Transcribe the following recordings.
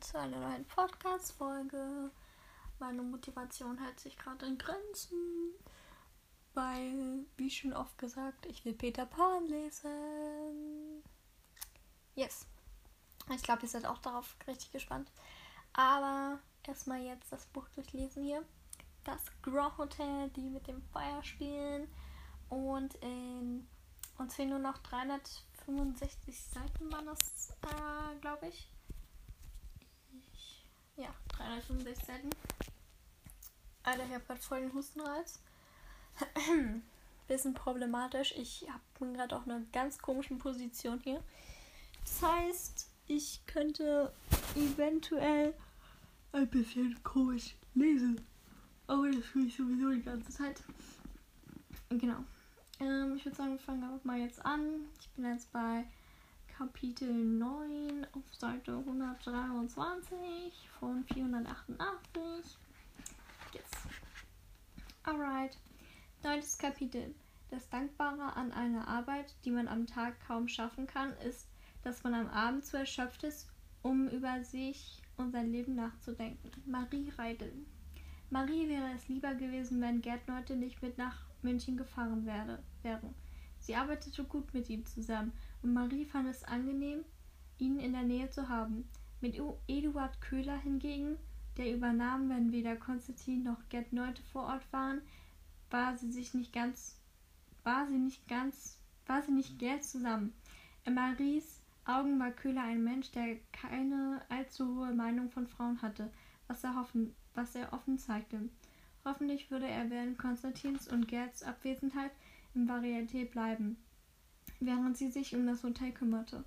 zu einer neuen Podcast-Folge. Meine Motivation hält sich gerade in Grenzen, weil, wie schon oft gesagt, ich will Peter Pan lesen. Yes. Ich glaube, ihr seid auch darauf richtig gespannt. Aber erstmal jetzt das Buch durchlesen hier. Das Grand Hotel, die mit dem Feuer spielen. Und in uns fehlen nur noch 365 Seiten waren das, äh, glaube ich. Ja, 365 Seiten. Alter, ich habe gerade voll den Hustenreiz. Bisschen problematisch. Ich bin gerade auch in einer ganz komischen Position hier. Das heißt, ich könnte eventuell ein bisschen komisch lesen. Aber das tue ich sowieso die ganze Zeit. Genau. Ähm, ich würde sagen, wir fangen mal jetzt an. Ich bin jetzt bei Kapitel 9 auf Seite 123 von 488. Yes. Alright. Neuntes Kapitel. Das Dankbare an einer Arbeit, die man am Tag kaum schaffen kann, ist, dass man am Abend zu erschöpft ist, um über sich und sein Leben nachzudenken. Marie Reidel. Marie wäre es lieber gewesen, wenn Gerd Leute nicht mit nach München gefahren werde, wäre. Sie arbeitete gut mit ihm zusammen und Marie fand es angenehm, ihn in der Nähe zu haben. Mit Eduard Köhler hingegen, der übernahm, wenn weder Konstantin noch Gerd Neute vor Ort waren, war sie sich nicht ganz, war sie nicht ganz, war sie nicht gern zusammen. In Maries Augen war Köhler ein Mensch, der keine allzu hohe Meinung von Frauen hatte, was er, hoffen, was er offen zeigte. Hoffentlich würde er während Konstantins und Gerds Abwesenheit im Varieté bleiben, während sie sich um das Hotel kümmerte.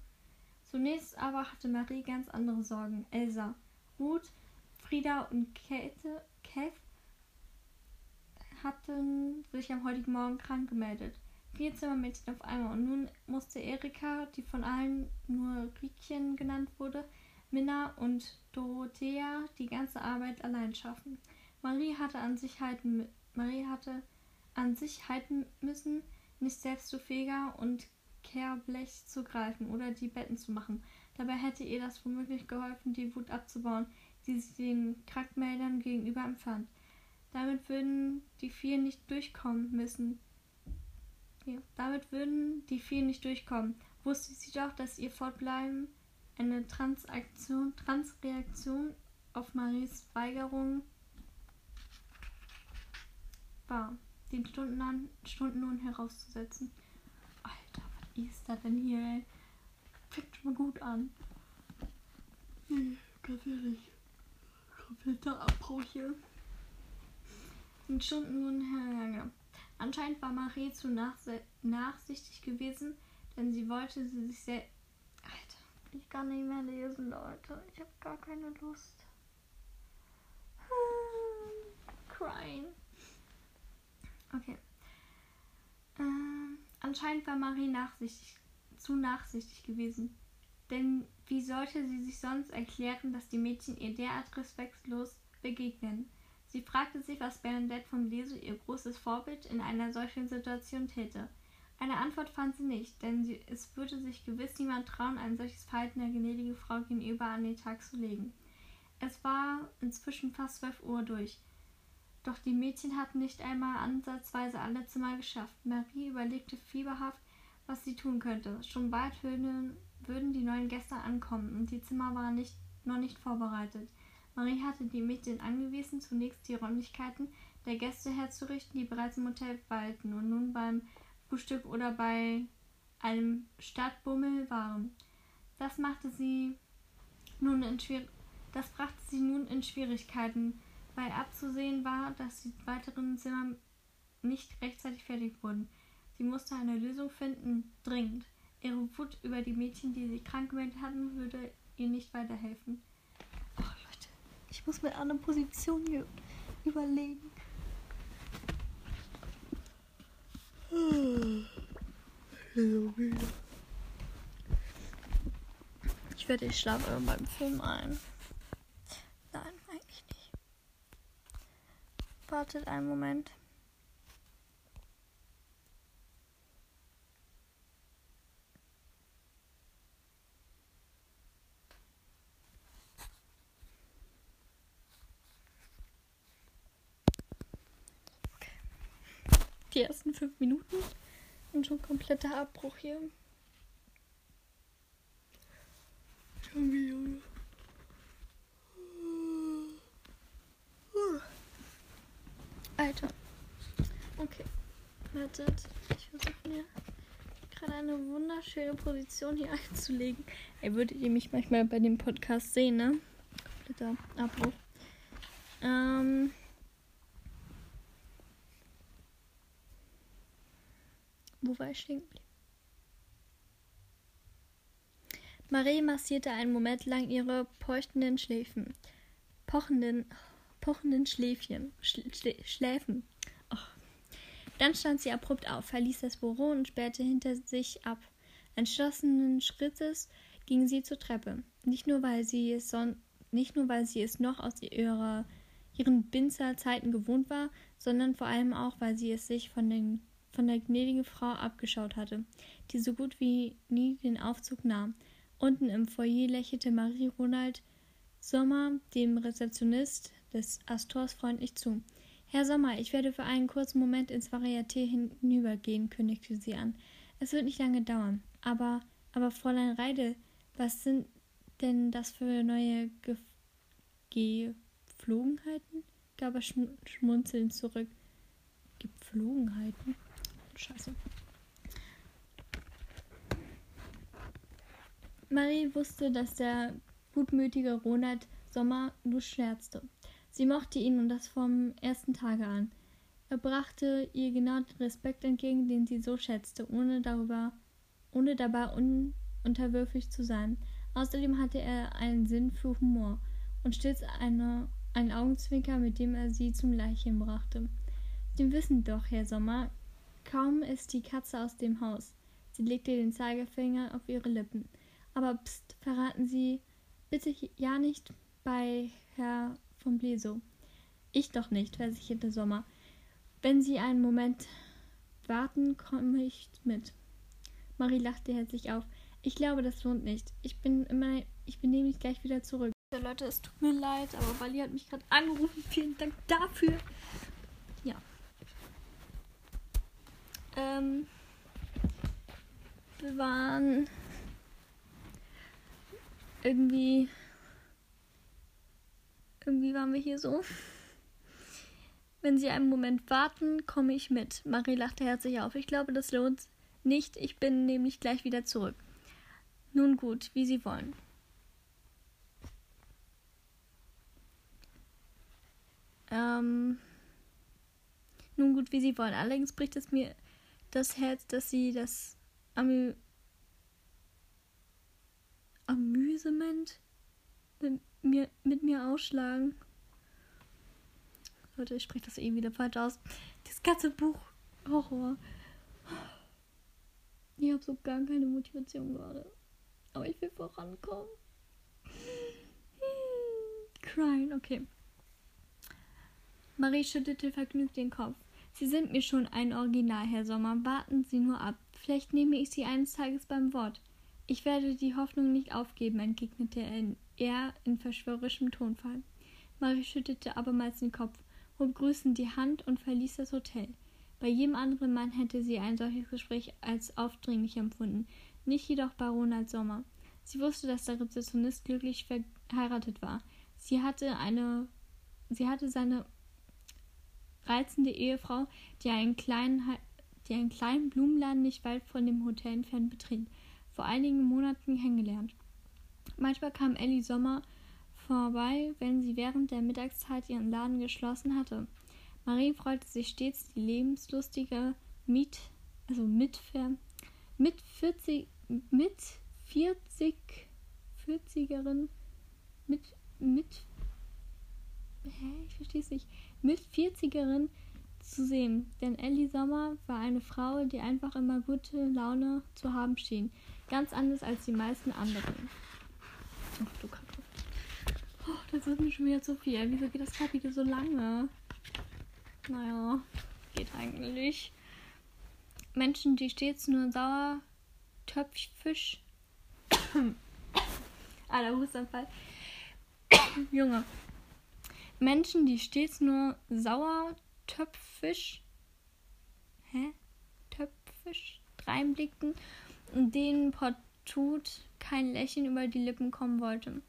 Zunächst aber hatte Marie ganz andere Sorgen. Elsa, Ruth, Frieda und Käthe, Kev hatten sich am heutigen Morgen krank gemeldet. Vier Zimmermädchen auf einmal und nun musste Erika, die von allen nur Riekchen genannt wurde, Minna und Dorothea die ganze Arbeit allein schaffen. Marie hatte an sich halten, Marie hatte an sich halten müssen, nicht selbst zu fähiger und Kehrblech zu greifen oder die Betten zu machen. Dabei hätte ihr das womöglich geholfen, die Wut abzubauen, die sie den Krankmeldern gegenüber empfand. Damit würden die vier nicht durchkommen müssen. Ja, damit würden die vier nicht durchkommen. Wusste sie doch, dass ihr Fortbleiben eine Transaktion, Transreaktion auf Maries Weigerung war, den Stunden, Stundenlohn herauszusetzen. Alter, was ist das denn hier, ey? Fängt schon mal gut an. Nee, ganz ehrlich. Kompletter Abbruch hier. Den Stundenlohn her. Anscheinend war Marie zu nachsichtig gewesen, denn sie wollte sie sich sehr. Alter, ich kann nicht mehr lesen, Leute. Ich habe gar keine Lust. Crying. Okay. Ähm, anscheinend war Marie nachsichtig, zu nachsichtig gewesen. Denn wie sollte sie sich sonst erklären, dass die Mädchen ihr derart respektlos begegnen? Sie fragte sich, was Bernadette vom Leso, ihr großes Vorbild, in einer solchen Situation täte. Eine Antwort fand sie nicht, denn sie, es würde sich gewiss niemand trauen, ein solches Verhalten der gnädigen Frau gegenüber an den Tag zu legen. Es war inzwischen fast zwölf Uhr durch. Doch die Mädchen hatten nicht einmal ansatzweise alle Zimmer geschafft. Marie überlegte fieberhaft, was sie tun könnte. Schon bald würden, würden die neuen Gäste ankommen und die Zimmer waren nicht, noch nicht vorbereitet. Marie hatte die Mädchen angewiesen, zunächst die Räumlichkeiten der Gäste herzurichten, die bereits im Hotel walten und nun beim Frühstück oder bei einem Stadtbummel waren. Das machte sie nun in Schwier das brachte sie nun in Schwierigkeiten weil abzusehen war, dass die weiteren Zimmer nicht rechtzeitig fertig wurden. Sie musste eine Lösung finden, dringend. Ihre Wut über die Mädchen, die sie krank gemeldet hatten, würde ihr nicht weiterhelfen. Oh Leute, ich muss mir eine Position überlegen. Ich werde, ich schlafe beim Film ein. Wartet einen Moment. Die ersten fünf Minuten und schon kompletter Abbruch hier. Junge, Junge. Alter. Okay. Wartet. Ich versuche mir gerade eine wunderschöne Position hier einzulegen. Ey, würdet ihr mich manchmal bei dem Podcast sehen, ne? Kompletter Abbruch. Ähm. Wo war ich stehen geblieben? Marie massierte einen Moment lang ihre pochenden Schläfen. Pochenden, pochenden Schläfchen. Schlä Schläfen. Och. Dann stand sie abrupt auf, verließ das Büro und sperrte hinter sich ab. Entschlossenen Schrittes ging sie zur Treppe. Nicht nur, weil sie es, son nicht nur, weil sie es noch aus ihrer, ihren Binzer-Zeiten gewohnt war, sondern vor allem auch, weil sie es sich von, den, von der gnädigen Frau abgeschaut hatte, die so gut wie nie den Aufzug nahm. Unten im Foyer lächelte Marie Ronald Sommer dem Rezeptionist des Astors freundlich zu. Herr Sommer, ich werde für einen kurzen Moment ins Varieté hinübergehen, kündigte sie an. Es wird nicht lange dauern. Aber, aber Fräulein Reide, was sind denn das für neue Ge Geflogenheiten? gab er schm schmunzelnd zurück. Gepflogenheiten? Scheiße. Marie wusste, dass der gutmütige Ronald Sommer nur scherzte. Sie mochte ihn und das vom ersten Tage an. Er brachte ihr genau den Respekt entgegen, den sie so schätzte, ohne darüber, ohne dabei unterwürfig zu sein. Außerdem hatte er einen Sinn für Humor und stets eine, einen Augenzwinker, mit dem er sie zum Leichen brachte. Sie wissen doch, Herr Sommer, kaum ist die Katze aus dem Haus. Sie legte den Zeigefinger auf ihre Lippen. Aber pst, verraten Sie bitte ja nicht bei Herr von Bleso. Ich doch nicht, versicherte Sommer. Wenn Sie einen Moment warten, komme ich mit. Marie lachte herzlich auf. Ich glaube, das lohnt nicht. Ich bin immer, ich bin nämlich gleich wieder zurück. So, Leute, es tut mir leid, aber Wally hat mich gerade angerufen. Vielen Dank dafür. Ja. Ähm, wir waren irgendwie. Irgendwie waren wir hier so. Wenn Sie einen Moment warten, komme ich mit. Marie lachte herzlich auf. Ich glaube, das lohnt nicht. Ich bin nämlich gleich wieder zurück. Nun gut, wie Sie wollen. Ähm, nun gut, wie Sie wollen. Allerdings bricht es mir das Herz, dass Sie das Amü Amüsement mir, mit mir ausschlagen. Leute, ich spreche das eben wieder falsch aus. Das ganze Buch Horror. Ich habe so gar keine Motivation gerade. Aber ich will vorankommen. Crying, okay. Marie schüttelte vergnügt den Kopf. Sie sind mir schon ein Original, Herr Sommer. Warten Sie nur ab. Vielleicht nehme ich Sie eines Tages beim Wort. Ich werde die Hoffnung nicht aufgeben, entgegnete er in verschwörerischem Tonfall. Marie schüttelte abermals den Kopf, hob grüßend die Hand und verließ das Hotel. Bei jedem anderen Mann hätte sie ein solches Gespräch als aufdringlich empfunden, nicht jedoch bei Ronald Sommer. Sie wusste, dass der Rezeptionist glücklich verheiratet war. Sie hatte eine, sie hatte seine reizende Ehefrau, die einen kleinen, die einen kleinen Blumenladen nicht weit von dem Hotel entfernt betrieb vor einigen Monaten kennengelernt. Manchmal kam Ellie Sommer vorbei, wenn sie während der Mittagszeit ihren Laden geschlossen hatte. Marie freute sich stets, die lebenslustige Miet, also mit, mit 40, mit 40, 40erin, mit, mit, hä, ich verstehe es nicht, mit 40erin zu sehen, denn Ellie Sommer war eine Frau, die einfach immer gute Laune zu haben schien. Ganz anders als die meisten anderen. Ach du Kacke. Oh, das ist mir schon wieder zu viel. Wieso geht das Kapitel so lange? Naja, geht eigentlich. Menschen, die stets nur sauer Töpffisch. Alter, Hustanfall. Junge. Menschen, die stets nur sauer Töpffisch. Hä? Thunfisch dreinblickten und denen partout kein Lächeln über die Lippen kommen wollte.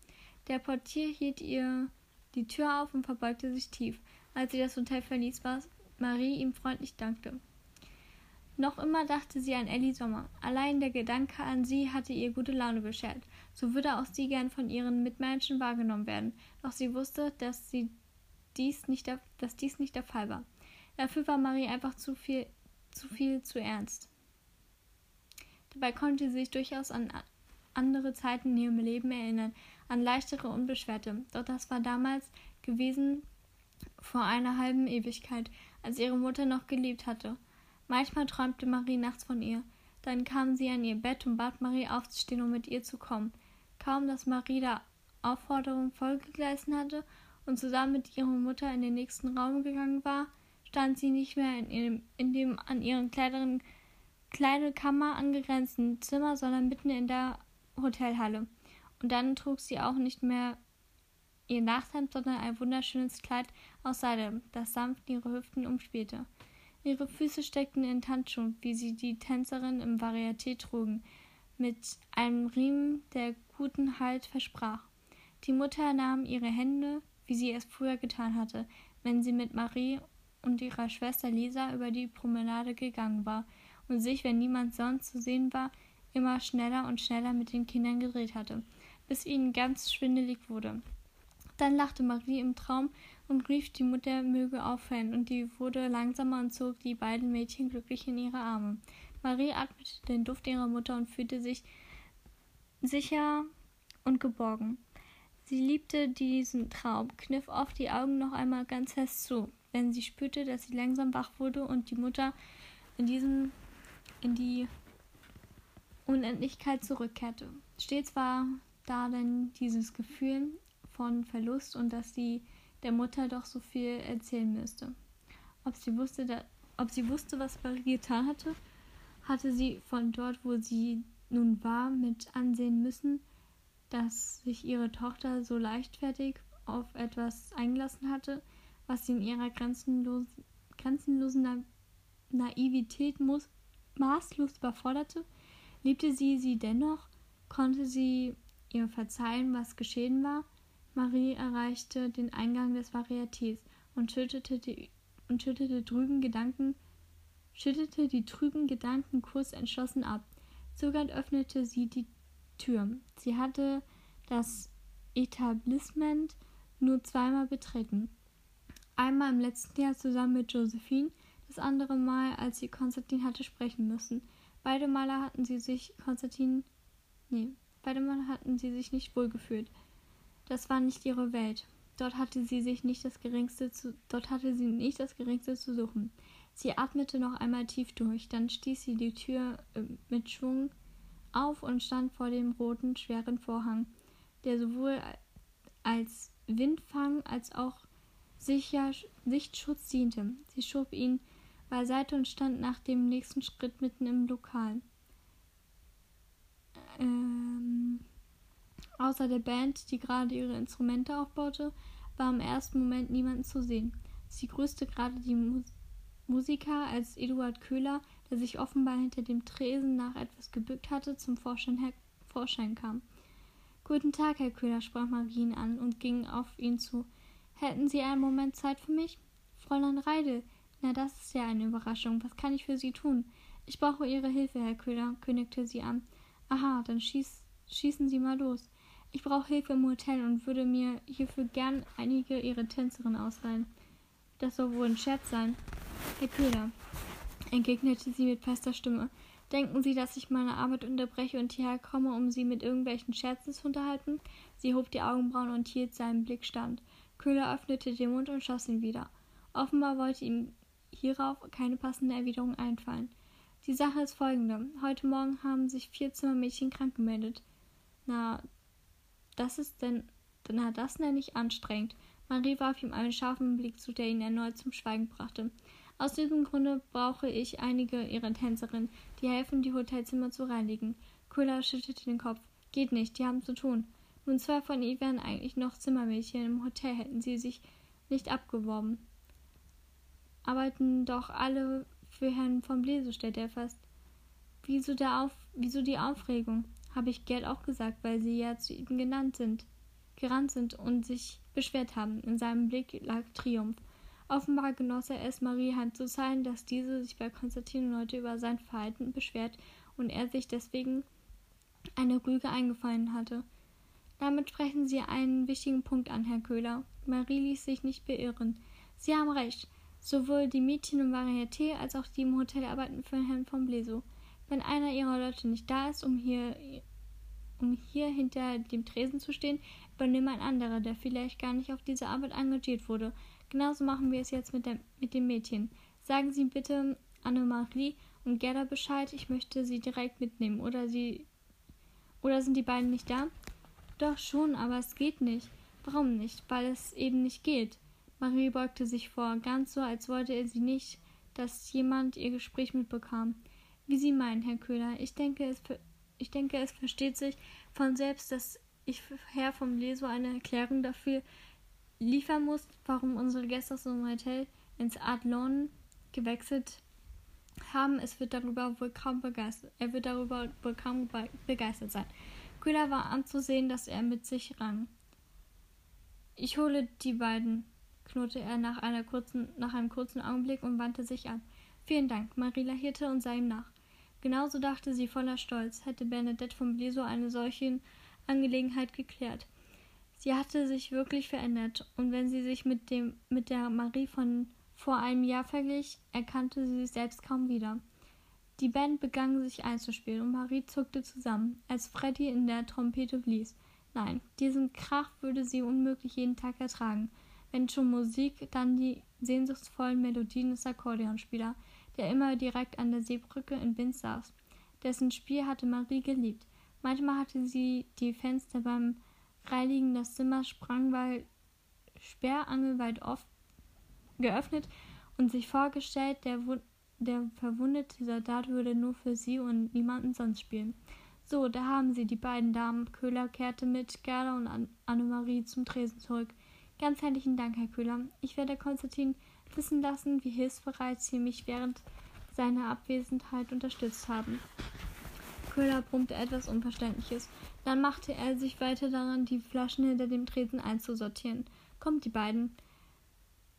Der Portier hielt ihr die Tür auf und verbeugte sich tief, als sie das Hotel verließ, was Marie ihm freundlich dankte. Noch immer dachte sie an Ellie Sommer. Allein der Gedanke an sie hatte ihr gute Laune beschert. So würde auch sie gern von ihren Mitmenschen wahrgenommen werden. Doch sie wusste, dass, sie dies, nicht der, dass dies nicht der Fall war. Dafür war Marie einfach zu viel, zu viel zu ernst. Dabei konnte sie sich durchaus an andere Zeiten in ihrem Leben erinnern, an leichtere, unbeschwerte. Doch das war damals gewesen vor einer halben Ewigkeit, als ihre Mutter noch gelebt hatte. Manchmal träumte Marie nachts von ihr. Dann kam sie an ihr Bett und bat Marie aufzustehen, um mit ihr zu kommen. Kaum, dass Marie der Aufforderung Folge geleistet hatte und zusammen mit ihrer Mutter in den nächsten Raum gegangen war, stand sie nicht mehr in, ihrem, in dem an ihren kleineren, kleine Kammer angegrenzten Zimmer, sondern mitten in der Hotelhalle. Und dann trug sie auch nicht mehr ihr Nachthemd, sondern ein wunderschönes Kleid aus Seide, das sanft ihre Hüften umspielte. Ihre Füße steckten in Tandschuhen, wie sie die Tänzerin im Varieté trugen, mit einem Riemen, der guten Halt versprach. Die Mutter nahm ihre Hände, wie sie es früher getan hatte, wenn sie mit Marie und ihrer Schwester Lisa über die Promenade gegangen war und sich, wenn niemand sonst zu sehen war, immer schneller und schneller mit den Kindern gedreht hatte, bis ihnen ganz schwindelig wurde. Dann lachte Marie im Traum und rief, die Mutter möge aufhören, und die wurde langsamer und zog die beiden Mädchen glücklich in ihre Arme. Marie atmete den Duft ihrer Mutter und fühlte sich sicher und geborgen. Sie liebte diesen Traum, kniff oft die Augen noch einmal ganz fest zu, wenn sie spürte, dass sie langsam wach wurde und die Mutter in diesem in die Unendlichkeit zurückkehrte. Stets war da denn dieses Gefühl von Verlust und dass sie der Mutter doch so viel erzählen müsste. Ob sie wusste, da, ob sie wusste, was Marie getan hatte, hatte sie von dort, wo sie nun war, mit ansehen müssen, dass sich ihre Tochter so leichtfertig auf etwas eingelassen hatte, was sie in ihrer grenzenlosen, grenzenlosen Na Naivität maßlos überforderte. Liebte sie sie dennoch? Konnte sie ihr verzeihen, was geschehen war? Marie erreichte den Eingang des Varietés und schüttete die, und schüttete drüben Gedanken, schüttete die trüben Gedanken kurz entschlossen ab. Zögernd öffnete sie die Tür. Sie hatte das Etablissement nur zweimal betreten. Einmal im letzten Jahr zusammen mit Josephine, das andere Mal, als sie Konstantin hatte sprechen müssen. Beide Male hatten sie sich Konstantin. Nee, beide Male hatten sie sich nicht wohlgefühlt. Das war nicht ihre Welt. Dort hatte sie sich nicht das geringste zu, dort hatte sie nicht das geringste zu suchen. Sie atmete noch einmal tief durch, dann stieß sie die Tür äh, mit Schwung auf und stand vor dem roten, schweren Vorhang, der sowohl als Windfang als auch sicher Sichtschutz diente. Sie schob ihn beiseite und stand nach dem nächsten Schritt mitten im Lokal. Ähm, Außer der Band, die gerade ihre Instrumente aufbaute, war im ersten Moment niemand zu sehen. Sie grüßte gerade die Mus Musiker, als Eduard Köhler, der sich offenbar hinter dem Tresen nach etwas gebückt hatte, zum Vorschein, Vorschein kam. Guten Tag, Herr Köhler, sprach Marien an und ging auf ihn zu. Hätten Sie einen Moment Zeit für mich? Fräulein Reidel, na, das ist ja eine Überraschung. Was kann ich für Sie tun? Ich brauche Ihre Hilfe, Herr Köhler, kündigte sie an. Aha, dann schieß, schießen Sie mal los. Ich brauche Hilfe im Hotel und würde mir hierfür gern einige ihrer Tänzerinnen ausleihen. Das soll wohl ein Scherz sein. Herr Köhler, entgegnete sie mit fester Stimme. Denken Sie, dass ich meine Arbeit unterbreche und hierher komme, um Sie mit irgendwelchen Scherzen zu unterhalten? Sie hob die Augenbrauen und hielt seinen Blick stand. Köhler öffnete den Mund und schoss ihn wieder. Offenbar wollte ihm hierauf keine passende Erwiderung einfallen. Die Sache ist folgende. Heute Morgen haben sich vier Zimmermädchen krank gemeldet. Na, das ist denn, na, das nenne ich anstrengend. Marie warf ihm einen scharfen Blick zu, der ihn erneut zum Schweigen brachte. Aus diesem Grunde brauche ich einige ihrer Tänzerinnen, die helfen, die Hotelzimmer zu reinigen. Köhler schüttelte den Kopf. Geht nicht, die haben zu tun. Nun, zwei von ihnen wären eigentlich noch Zimmermädchen im Hotel, hätten sie sich nicht abgeworben. Arbeiten doch alle für Herrn von Bleso, stellte er fest. Wieso, der Auf wieso die Aufregung? Habe ich Gerd auch gesagt, weil sie ja zu ihm genannt sind, gerannt sind und sich beschwert haben. In seinem Blick lag Triumph. Offenbar genoss er es, Marie heimzuzahlen, dass diese sich bei Konstantin heute über sein Verhalten beschwert und er sich deswegen eine Rüge eingefallen hatte. Damit sprechen Sie einen wichtigen Punkt an, Herr Köhler. Marie ließ sich nicht beirren. Sie haben recht. Sowohl die Mädchen im Varieté als auch die im Hotel arbeiten für Herrn von Bleso. Wenn einer ihrer Leute nicht da ist, um hier, um hier hinter dem Tresen zu stehen, übernimmt ein anderer, der vielleicht gar nicht auf diese Arbeit engagiert wurde. Genauso machen wir es jetzt mit, der, mit dem Mädchen. Sagen Sie bitte Annemarie und Gerda Bescheid, ich möchte sie direkt mitnehmen. Oder sie. Oder sind die beiden nicht da? Doch schon, aber es geht nicht. Warum nicht? Weil es eben nicht geht. Marie beugte sich vor, ganz so, als wollte er sie nicht, dass jemand ihr Gespräch mitbekam. Wie Sie meinen, Herr Köhler. Ich denke, es, ich denke, es versteht sich von selbst, dass ich Herr vom Leso eine Erklärung dafür liefern muss, warum unsere Gäste aus dem Hotel ins Adlon gewechselt haben. Es wird darüber wohl kaum begeistert. Er wird darüber wohl kaum begeistert sein. Köhler war anzusehen, dass er mit sich rang. Ich hole die beiden, knurrte er nach, einer kurzen, nach einem kurzen Augenblick und wandte sich ab. Vielen Dank. Marie lachierte und sah ihm nach. Genauso dachte sie voller Stolz, hätte Bernadette von Bleso eine solche Angelegenheit geklärt. Sie hatte sich wirklich verändert, und wenn sie sich mit, dem, mit der Marie von vor einem Jahr verglich, erkannte sie sich selbst kaum wieder. Die Band begann sich einzuspielen und Marie zuckte zusammen, als Freddy in der Trompete blies. Nein, diesen Krach würde sie unmöglich jeden Tag ertragen. Wenn schon Musik, dann die sehnsuchtsvollen Melodien des Akkordeonspielers, der immer direkt an der Seebrücke in Binz saß. Dessen Spiel hatte Marie geliebt. Manchmal hatte sie die Fenster beim Reinigen des Zimmers sprangweit sperrangelweit oft geöffnet und sich vorgestellt, der, der verwundete Soldat würde nur für sie und niemanden sonst spielen. So, da haben sie die beiden Damen. Köhler kehrte mit Gerda und An Annemarie zum Tresen zurück. Ganz herzlichen Dank, Herr Köhler. Ich werde Konstantin wissen lassen, wie hilfsbereit Sie mich während seiner Abwesenheit unterstützt haben. Köhler brummte etwas Unverständliches. Dann machte er sich weiter daran, die Flaschen hinter dem Tresen einzusortieren. Kommt, die beiden.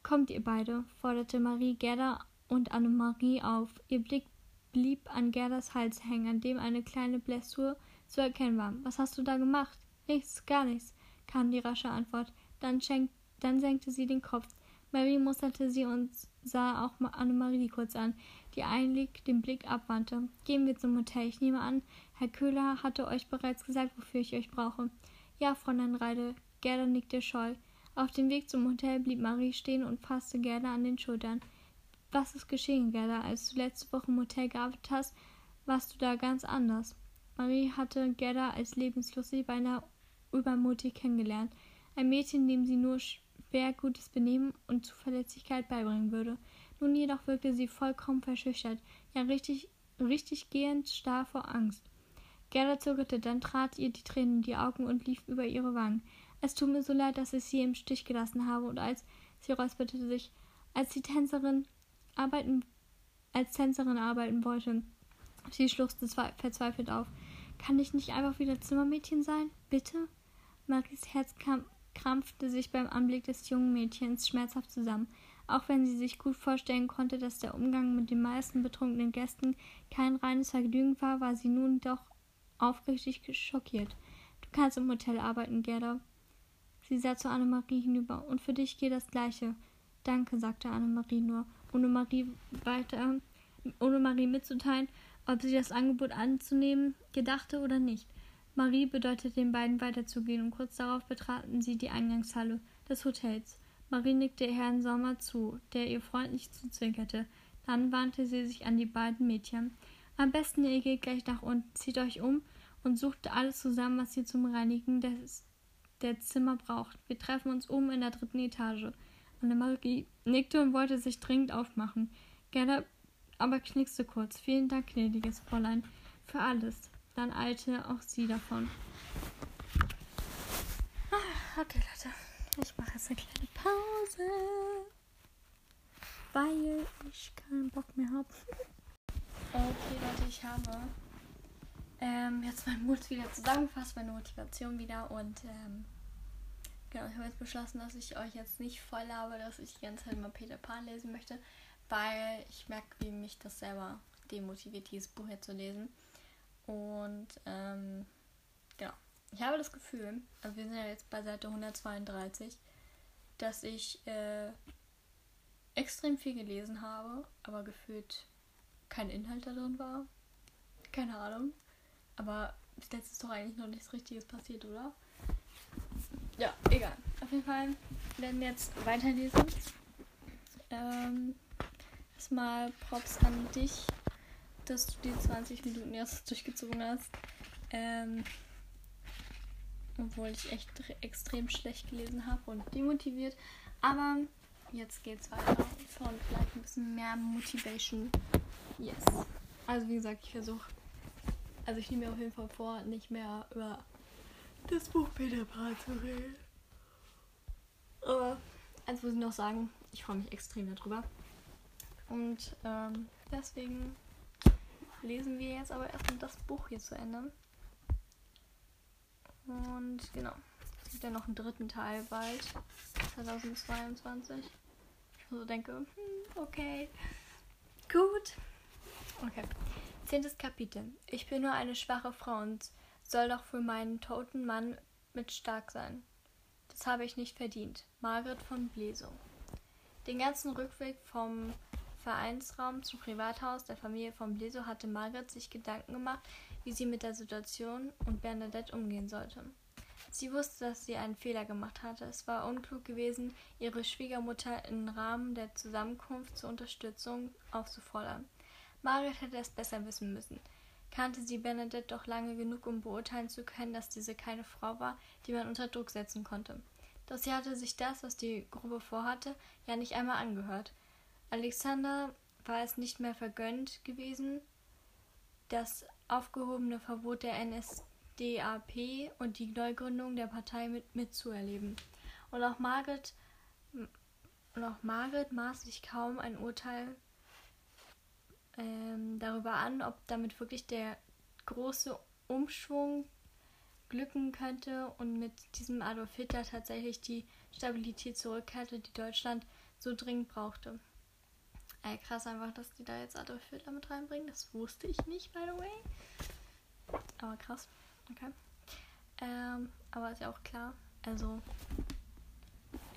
Kommt, ihr beide, forderte Marie Gerda und Annemarie auf. Ihr Blick blieb an Gerdas Hals hängen, an dem eine kleine Blessur zu erkennen war. Was hast du da gemacht? Nichts, gar nichts, kam die rasche Antwort. Dann, schenk, dann senkte sie den Kopf. Mary musterte sie und sah auch Annemarie kurz an, die eilig den Blick abwandte. Gehen wir zum Hotel. Ich nehme an, Herr Köhler hatte euch bereits gesagt, wofür ich euch brauche. Ja, Fräulein Reide. Gerda nickte scheu. Auf dem Weg zum Hotel blieb Marie stehen und fasste Gerda an den Schultern. Was ist geschehen, Gerda? Als du letzte Woche im Hotel gearbeitet hast, warst du da ganz anders. Marie hatte Gerda als lebenslustig, beinahe übermutig kennengelernt. Ein Mädchen, dem sie nur schwer gutes Benehmen und Zuverlässigkeit beibringen würde. Nun jedoch wirkte sie vollkommen verschüchtert, ja richtig, richtig gehend starr vor Angst. Gerda zögerte, dann trat ihr die Tränen in die Augen und lief über ihre Wangen. Es tut mir so leid, dass ich sie im Stich gelassen habe, und als sie räusperte sich, als die Tänzerin arbeiten, als Tänzerin arbeiten wollte. Sie schluchzte verzweifelt auf. Kann ich nicht einfach wieder Zimmermädchen sein? Bitte? Maries Herz kam, krampfte sich beim Anblick des jungen Mädchens schmerzhaft zusammen. Auch wenn sie sich gut vorstellen konnte, dass der Umgang mit den meisten betrunkenen Gästen kein reines Vergnügen war, war sie nun doch aufrichtig schockiert. Du kannst im Hotel arbeiten, Gerda. Sie sah zu Annemarie hinüber. Und für dich geht das Gleiche. Danke, sagte Annemarie nur, ohne Marie weiter, ohne Marie mitzuteilen, ob sie das Angebot anzunehmen gedachte oder nicht. Marie bedeutete den beiden weiterzugehen und kurz darauf betraten sie die Eingangshalle des Hotels. Marie nickte Herrn Sommer zu, der ihr freundlich zuzwinkerte. Dann wandte sie sich an die beiden Mädchen. Am besten ihr geht gleich nach unten, zieht euch um und sucht alles zusammen, was ihr zum Reinigen des, der Zimmer braucht. Wir treffen uns oben in der dritten Etage. Annemarie nickte und wollte sich dringend aufmachen. Gerda aber knickste kurz. Vielen Dank, gnädiges Fräulein, für alles. Dann eilte auch sie davon. Ah, okay, Leute. Ich mache jetzt eine kleine Pause. Weil ich keinen Bock mehr habe. Okay, Leute, ich habe ähm, jetzt mein Mut wieder zusammengefasst, meine Motivation wieder und ähm, genau, ich habe jetzt beschlossen, dass ich euch jetzt nicht voll habe, dass ich die ganze Zeit mal Peter Pan lesen möchte, weil ich merke, wie mich das selber demotiviert, dieses Buch hier zu lesen. Und ähm, genau, ich habe das Gefühl, also wir sind ja jetzt bei Seite 132, dass ich äh, extrem viel gelesen habe, aber gefühlt kein Inhalt da drin war. Keine Ahnung. Aber bis jetzt ist doch eigentlich noch nichts Richtiges passiert, oder? Ja, egal. Auf jeden Fall werden wir jetzt weiterlesen. Ähm, erstmal Props an dich, dass du die 20 Minuten erst durchgezogen hast. Ähm, obwohl ich echt extrem schlecht gelesen habe und demotiviert. Aber jetzt geht's weiter. Und vielleicht ein bisschen mehr Motivation. Yes. Also wie gesagt, ich versuche. Also ich nehme mir auf jeden Fall vor, nicht mehr über das Buch Peter Pan zu reden. Aber eins muss ich noch sagen, ich freue mich extrem darüber. Und ähm, deswegen lesen wir jetzt aber erstmal das Buch hier zu Ende. Und genau. Es gibt ja noch einen dritten Teil bald. 2022. Ich so denke, hm, okay. Gut. Okay. Zehntes Kapitel. Ich bin nur eine schwache Frau und soll doch für meinen toten Mann mit stark sein. Das habe ich nicht verdient. Margret von Blesung. Den ganzen Rückweg vom Vereinsraum zum Privathaus der Familie von Bleso hatte Margret sich Gedanken gemacht, wie sie mit der Situation und Bernadette umgehen sollte. Sie wusste, dass sie einen Fehler gemacht hatte. Es war unklug gewesen, ihre Schwiegermutter im Rahmen der Zusammenkunft zur Unterstützung aufzufordern. Margaret hätte es besser wissen müssen. Kannte sie Bernadette doch lange genug, um beurteilen zu können, dass diese keine Frau war, die man unter Druck setzen konnte. Doch sie hatte sich das, was die Gruppe vorhatte, ja nicht einmal angehört. Alexander war es nicht mehr vergönnt gewesen, das aufgehobene Verbot der NSDAP und die Neugründung der Partei mit, mitzuerleben. Und auch Margaret, und auch Margaret maß sich kaum ein Urteil ähm, darüber an, ob damit wirklich der große Umschwung glücken könnte und mit diesem Adolf Hitler tatsächlich die Stabilität zurückkehrte, die Deutschland so dringend brauchte. Ey, krass einfach, dass die da jetzt Adolf Hitler mit reinbringen. Das wusste ich nicht, by the way. Aber krass. Okay. Ähm, aber ist ja auch klar. Also,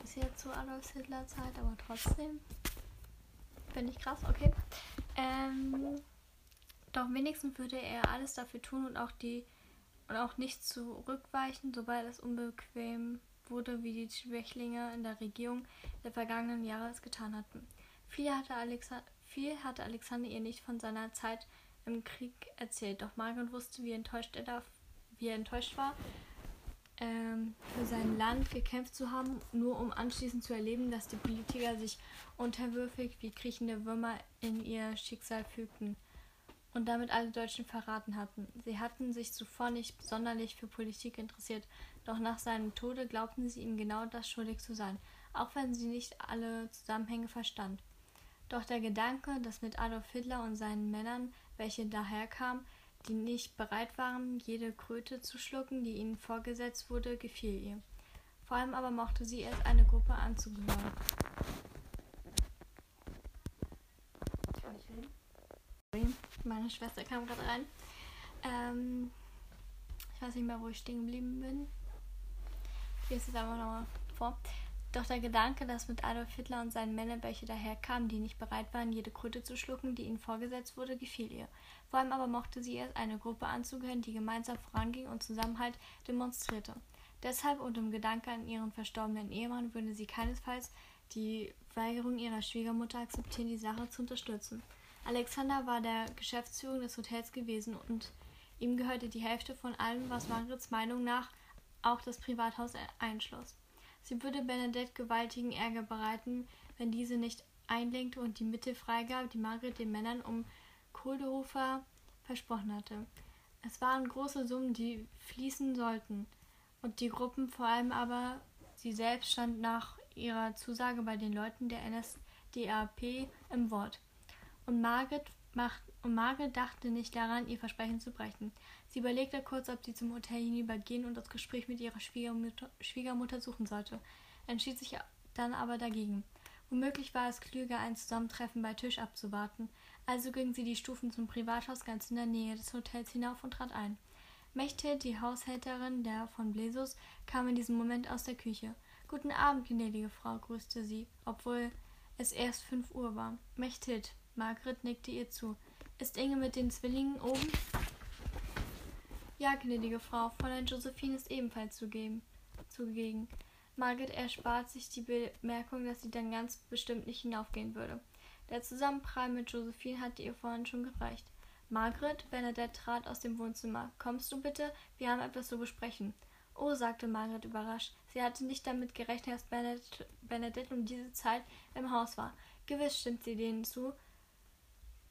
ist jetzt zur Adolf Hitler Zeit, aber trotzdem. Finde ich krass, okay. Ähm, doch wenigstens würde er alles dafür tun und auch die und auch nicht zurückweichen, sobald es unbequem wurde, wie die Schwächlinge in der Regierung der vergangenen Jahre es getan hatten. Viel hatte, Alexa viel hatte Alexander ihr nicht von seiner Zeit im Krieg erzählt, doch Margaret wusste, wie enttäuscht er, da, wie er enttäuscht war, ähm, für sein Land gekämpft zu haben, nur um anschließend zu erleben, dass die Politiker sich unterwürfig wie kriechende Würmer in ihr Schicksal fügten und damit alle Deutschen verraten hatten. Sie hatten sich zuvor nicht sonderlich für Politik interessiert, doch nach seinem Tode glaubten sie ihm genau das schuldig zu sein, auch wenn sie nicht alle Zusammenhänge verstand. Doch der Gedanke, dass mit Adolf Hitler und seinen Männern, welche daherkamen, die nicht bereit waren, jede Kröte zu schlucken, die ihnen vorgesetzt wurde, gefiel ihr. Vor allem aber mochte sie es, eine Gruppe anzugehören. Meine Schwester kam gerade rein. Ähm, ich weiß nicht mehr, wo ich stehen geblieben bin. Ich lese es einfach nochmal vor. Doch der Gedanke, dass mit Adolf Hitler und seinen Männern welche daherkamen, die nicht bereit waren, jede Kröte zu schlucken, die ihnen vorgesetzt wurde, gefiel ihr. Vor allem aber mochte sie es, eine Gruppe anzugehören, die gemeinsam voranging und Zusammenhalt demonstrierte. Deshalb und im Gedanke an ihren verstorbenen Ehemann würde sie keinesfalls die Weigerung ihrer Schwiegermutter akzeptieren, die Sache zu unterstützen. Alexander war der Geschäftsführer des Hotels gewesen und ihm gehörte die Hälfte von allem, was Margarets Meinung nach auch das Privathaus einschloss. Sie würde Bernadette gewaltigen Ärger bereiten, wenn diese nicht einlenkte und die Mitte freigab, die Margret den Männern um Kohlhofer versprochen hatte. Es waren große Summen, die fließen sollten. Und die Gruppen, vor allem aber sie selbst, stand nach ihrer Zusage bei den Leuten der NSDAP im Wort. Und Margret und Margaret dachte nicht daran, ihr Versprechen zu brechen. Sie überlegte kurz, ob sie zum Hotel hinübergehen und das Gespräch mit ihrer Schwiegermutter, Schwiegermutter suchen sollte, entschied sich dann aber dagegen. Womöglich war es klüger, ein Zusammentreffen bei Tisch abzuwarten, also ging sie die Stufen zum Privathaus ganz in der Nähe des Hotels hinauf und trat ein. Mechthild, die Haushälterin der von Blesus, kam in diesem Moment aus der Küche. Guten Abend, gnädige Frau, grüßte sie, obwohl es erst fünf Uhr war. Mechthild, Margret nickte ihr zu. Ist Inge mit den Zwillingen oben? Ja, gnädige Frau, Fräulein Josephine ist ebenfalls zugegen. zugegen. Margret erspart sich die Bemerkung, dass sie dann ganz bestimmt nicht hinaufgehen würde. Der Zusammenprall mit Josephine hatte ihr vorhin schon gereicht. Margret, Bernadette trat aus dem Wohnzimmer. Kommst du bitte? Wir haben etwas zu besprechen. Oh, sagte Margret überrascht. Sie hatte nicht damit gerechnet, dass Bernadette um diese Zeit im Haus war. Gewiss stimmt sie denen zu,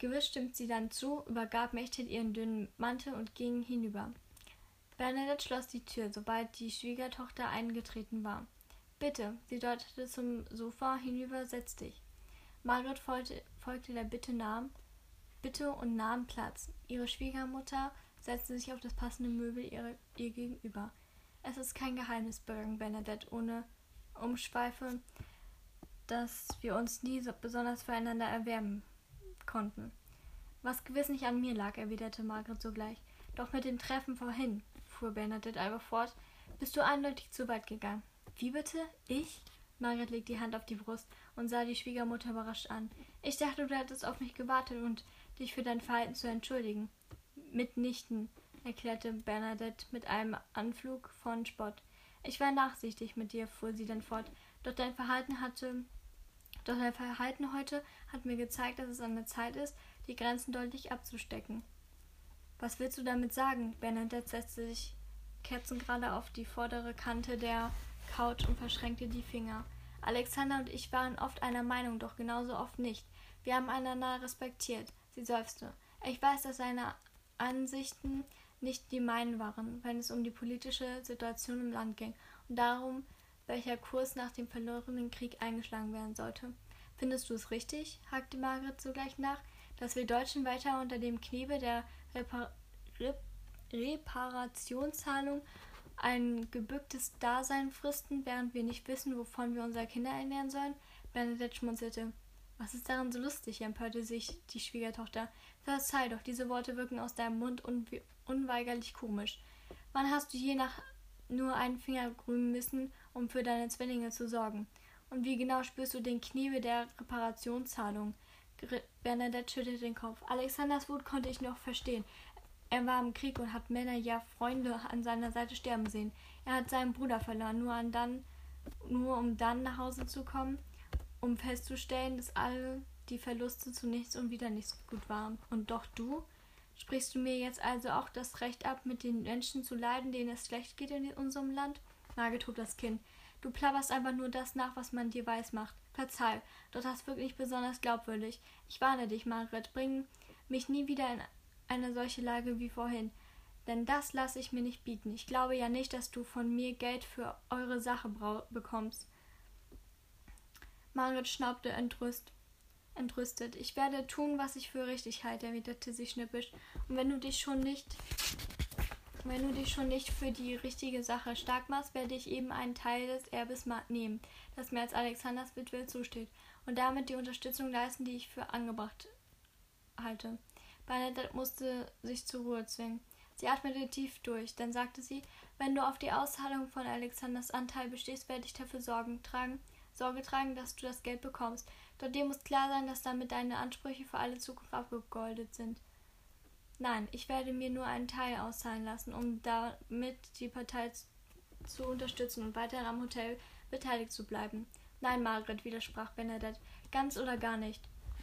Gewiss stimmt sie dann zu, übergab Mechthild ihren dünnen Mantel und ging hinüber. Bernadette schloss die Tür, sobald die Schwiegertochter eingetreten war. Bitte, sie deutete zum Sofa hinüber, setz dich. Margaret folgte, folgte der Bitte, nahm, Bitte und nahm Platz. Ihre Schwiegermutter setzte sich auf das passende Möbel ihre, ihr gegenüber. Es ist kein Geheimnis, begann Bernadette ohne Umschweife, dass wir uns nie so besonders füreinander erwärmen konnten. Was gewiss nicht an mir lag, erwiderte Margret sogleich. Doch mit dem Treffen vorhin, fuhr Bernadette aber fort, bist du eindeutig zu weit gegangen. Wie bitte? Ich? Margret legte die Hand auf die Brust und sah die Schwiegermutter überrascht an. Ich dachte, du hättest auf mich gewartet und dich für dein Verhalten zu entschuldigen. Mitnichten, erklärte Bernadette mit einem Anflug von Spott. Ich war nachsichtig mit dir, fuhr sie dann fort, doch dein Verhalten hatte doch dein Verhalten heute hat mir gezeigt, dass es an der Zeit ist, die Grenzen deutlich abzustecken. Was willst du damit sagen? Bernadette setzte sich kerzengerade auf die vordere Kante der Couch und verschränkte die Finger. Alexander und ich waren oft einer Meinung, doch genauso oft nicht. Wir haben einander respektiert. Sie seufzte. Ich weiß, dass seine Ansichten nicht die meinen waren, wenn es um die politische Situation im Land ging und darum, welcher Kurs nach dem verlorenen Krieg eingeschlagen werden sollte. Findest du es richtig, hakte Margret sogleich nach, dass wir Deutschen weiter unter dem Knebel der Repar Rep Reparationszahlung ein gebücktes Dasein fristen, während wir nicht wissen, wovon wir unsere Kinder ernähren sollen? Bernadette schmunzelte. Was ist daran so lustig? empörte sich die Schwiegertochter. Verzeih doch, diese Worte wirken aus deinem Mund unweigerlich komisch. Wann hast du je nach nur einen Finger grüben müssen, um für deine Zwillinge zu sorgen. Und wie genau spürst du den Knebel der Reparationszahlung? Bernadette schüttelte den Kopf. Alexanders Wut konnte ich noch verstehen. Er war im Krieg und hat Männer, ja Freunde an seiner Seite sterben sehen. Er hat seinen Bruder verloren, nur, an dann, nur um dann nach Hause zu kommen, um festzustellen, dass alle die Verluste zu nichts und wieder nichts gut waren. Und doch du? Sprichst du mir jetzt also auch das Recht ab, mit den Menschen zu leiden, denen es schlecht geht in unserem Land? Margit hob das Kinn. Du plapperst einfach nur das nach, was man dir weismacht. Verzeih, doch das ist wirklich besonders glaubwürdig. Ich warne dich, Margret, bring mich nie wieder in eine solche Lage wie vorhin. Denn das lasse ich mir nicht bieten. Ich glaube ja nicht, dass du von mir Geld für eure Sache bekommst. Margret schnaubte entrüstet entrüstet. Ich werde tun, was ich für richtig halte, erwiderte sie schnippisch. Und wenn du dich schon nicht wenn du dich schon nicht für die richtige Sache stark machst, werde ich eben einen Teil des Erbes nehmen, das mir als Alexanders Witwe zusteht, und damit die Unterstützung leisten, die ich für angebracht halte. Bernadette musste sich zur Ruhe zwingen. Sie atmete tief durch, dann sagte sie, wenn du auf die Auszahlung von Alexanders Anteil bestehst, werde ich dafür Sorgen tragen, Sorge tragen, dass du das Geld bekommst. Doch dir muss klar sein, dass damit deine Ansprüche für alle Zukunft abgegoldet sind. Nein, ich werde mir nur einen Teil auszahlen lassen, um damit die Partei zu unterstützen und weiterhin am Hotel beteiligt zu bleiben. Nein, Margaret, widersprach Bernadette, ganz oder gar nicht.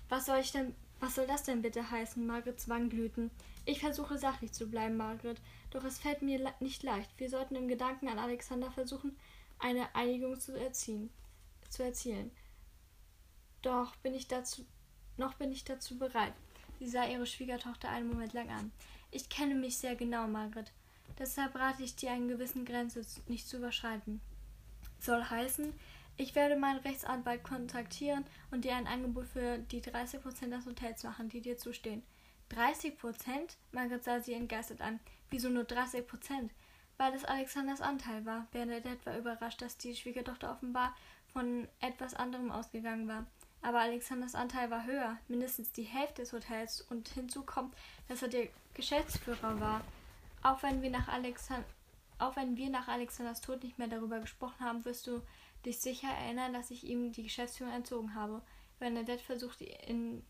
Was soll ich denn, was soll das denn bitte heißen? Margarets Wangen glühten. Ich versuche sachlich zu bleiben, Margaret, doch es fällt mir nicht leicht. Wir sollten im Gedanken an Alexander versuchen, eine Einigung zu erzielen, zu erzielen. Doch bin ich dazu, noch bin ich dazu bereit. Sie sah ihre Schwiegertochter einen Moment lang an. Ich kenne mich sehr genau, Margaret. Deshalb rate ich dir, eine gewissen Grenze nicht zu überschreiten. Soll heißen, Ich werde meinen Rechtsanwalt kontaktieren und dir ein Angebot für die 30% des Hotels machen, die dir zustehen. 30%? Margaret sah sie entgeistert an. Wieso nur 30%? Weil es Alexanders Anteil war. Bernadette war überrascht, dass die Schwiegertochter offenbar von etwas anderem ausgegangen war. Aber Alexanders Anteil war höher, mindestens die Hälfte des Hotels, und hinzu kommt, dass er der Geschäftsführer war. Auch wenn wir nach, Alexand auch wenn wir nach Alexanders Tod nicht mehr darüber gesprochen haben, wirst du dich sicher erinnern, dass ich ihm die Geschäftsführung entzogen habe. Bernadette versuchte in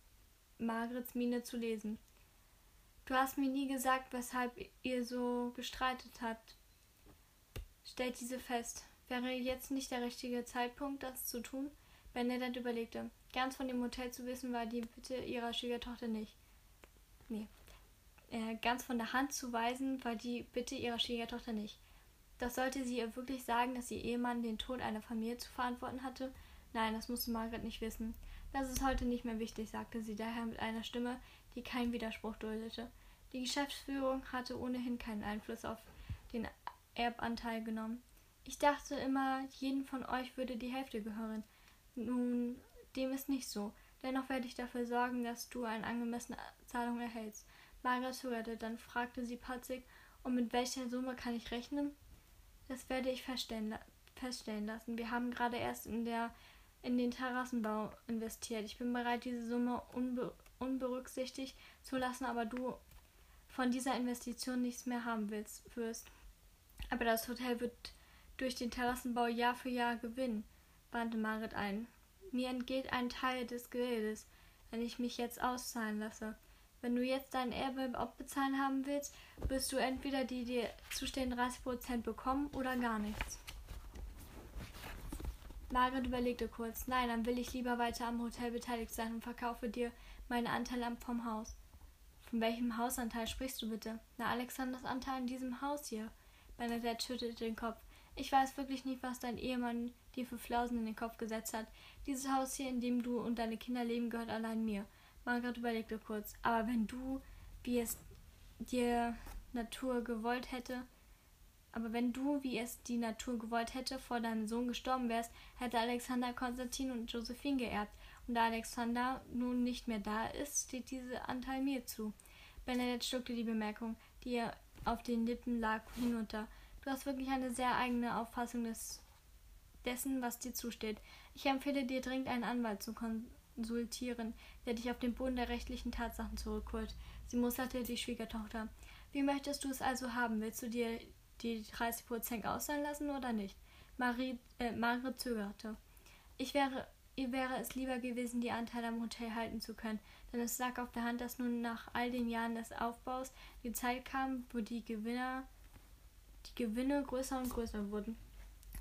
Margarets Miene zu lesen. Du hast mir nie gesagt, weshalb ihr so gestreitet habt. Stellt diese fest. Wäre jetzt nicht der richtige Zeitpunkt, das zu tun? Bernadette überlegte. Ganz von dem Hotel zu wissen war die Bitte ihrer Schwiegertochter nicht. Nee. Äh, ganz von der Hand zu weisen war die Bitte ihrer Schwiegertochter nicht. Das sollte sie ihr wirklich sagen, dass ihr Ehemann den Tod einer Familie zu verantworten hatte? Nein, das musste Margaret nicht wissen. Das ist heute nicht mehr wichtig, sagte sie daher mit einer Stimme, die keinen Widerspruch duldete. Die Geschäftsführung hatte ohnehin keinen Einfluss auf den Erbanteil genommen. Ich dachte immer, jeden von euch würde die Hälfte gehören. Nun, dem ist nicht so. Dennoch werde ich dafür sorgen, dass du eine angemessene Zahlung erhältst. Margaret zögerte, dann fragte sie patzig, und mit welcher Summe kann ich rechnen? Das werde ich feststellen, lassen. Wir haben gerade erst in, der, in den Terrassenbau investiert. Ich bin bereit, diese Summe unbe, unberücksichtigt zu lassen, aber du von dieser Investition nichts mehr haben willst, wirst. Aber das Hotel wird durch den Terrassenbau Jahr für Jahr gewinnen, wandte Marit ein. Mir entgeht ein Teil des Geldes, wenn ich mich jetzt auszahlen lasse. Wenn du jetzt dein Erbe abbezahlen haben willst, wirst du entweder die dir zustehenden 30% bekommen oder gar nichts. Margaret überlegte kurz. Nein, dann will ich lieber weiter am Hotel beteiligt sein und verkaufe dir meinen Anteil vom Haus. Von welchem Hausanteil sprichst du bitte? Na, Alexanders Anteil an diesem Haus hier. Bernadette schüttelte den Kopf. Ich weiß wirklich nicht, was dein Ehemann dir für Flausen in den Kopf gesetzt hat. Dieses Haus hier, in dem du und deine Kinder leben, gehört allein mir. Margaret überlegte kurz. Aber wenn du, wie es dir Natur gewollt hätte, aber wenn du, wie es die Natur gewollt hätte, vor deinem Sohn gestorben wärst, hätte Alexander Konstantin und Josephine geerbt. Und da Alexander nun nicht mehr da ist, steht dieser Anteil mir zu. Bernadette schluckte die Bemerkung, die ihr auf den Lippen lag, hinunter. Du hast wirklich eine sehr eigene Auffassung des, dessen, was dir zusteht. Ich empfehle dir dringend einen Anwalt zu konsultieren der dich auf den Boden der rechtlichen Tatsachen zurückholt. Sie musterte die Schwiegertochter. Wie möchtest du es also haben? Willst du dir die 30 Prozent auszahlen lassen oder nicht? Marie, äh, Margret zögerte. Ich wäre, ihr wäre es lieber gewesen, die Anteile am Hotel halten zu können, denn es lag auf der Hand, dass nun nach all den Jahren des Aufbaus die Zeit kam, wo die Gewinner, die Gewinne größer und größer wurden.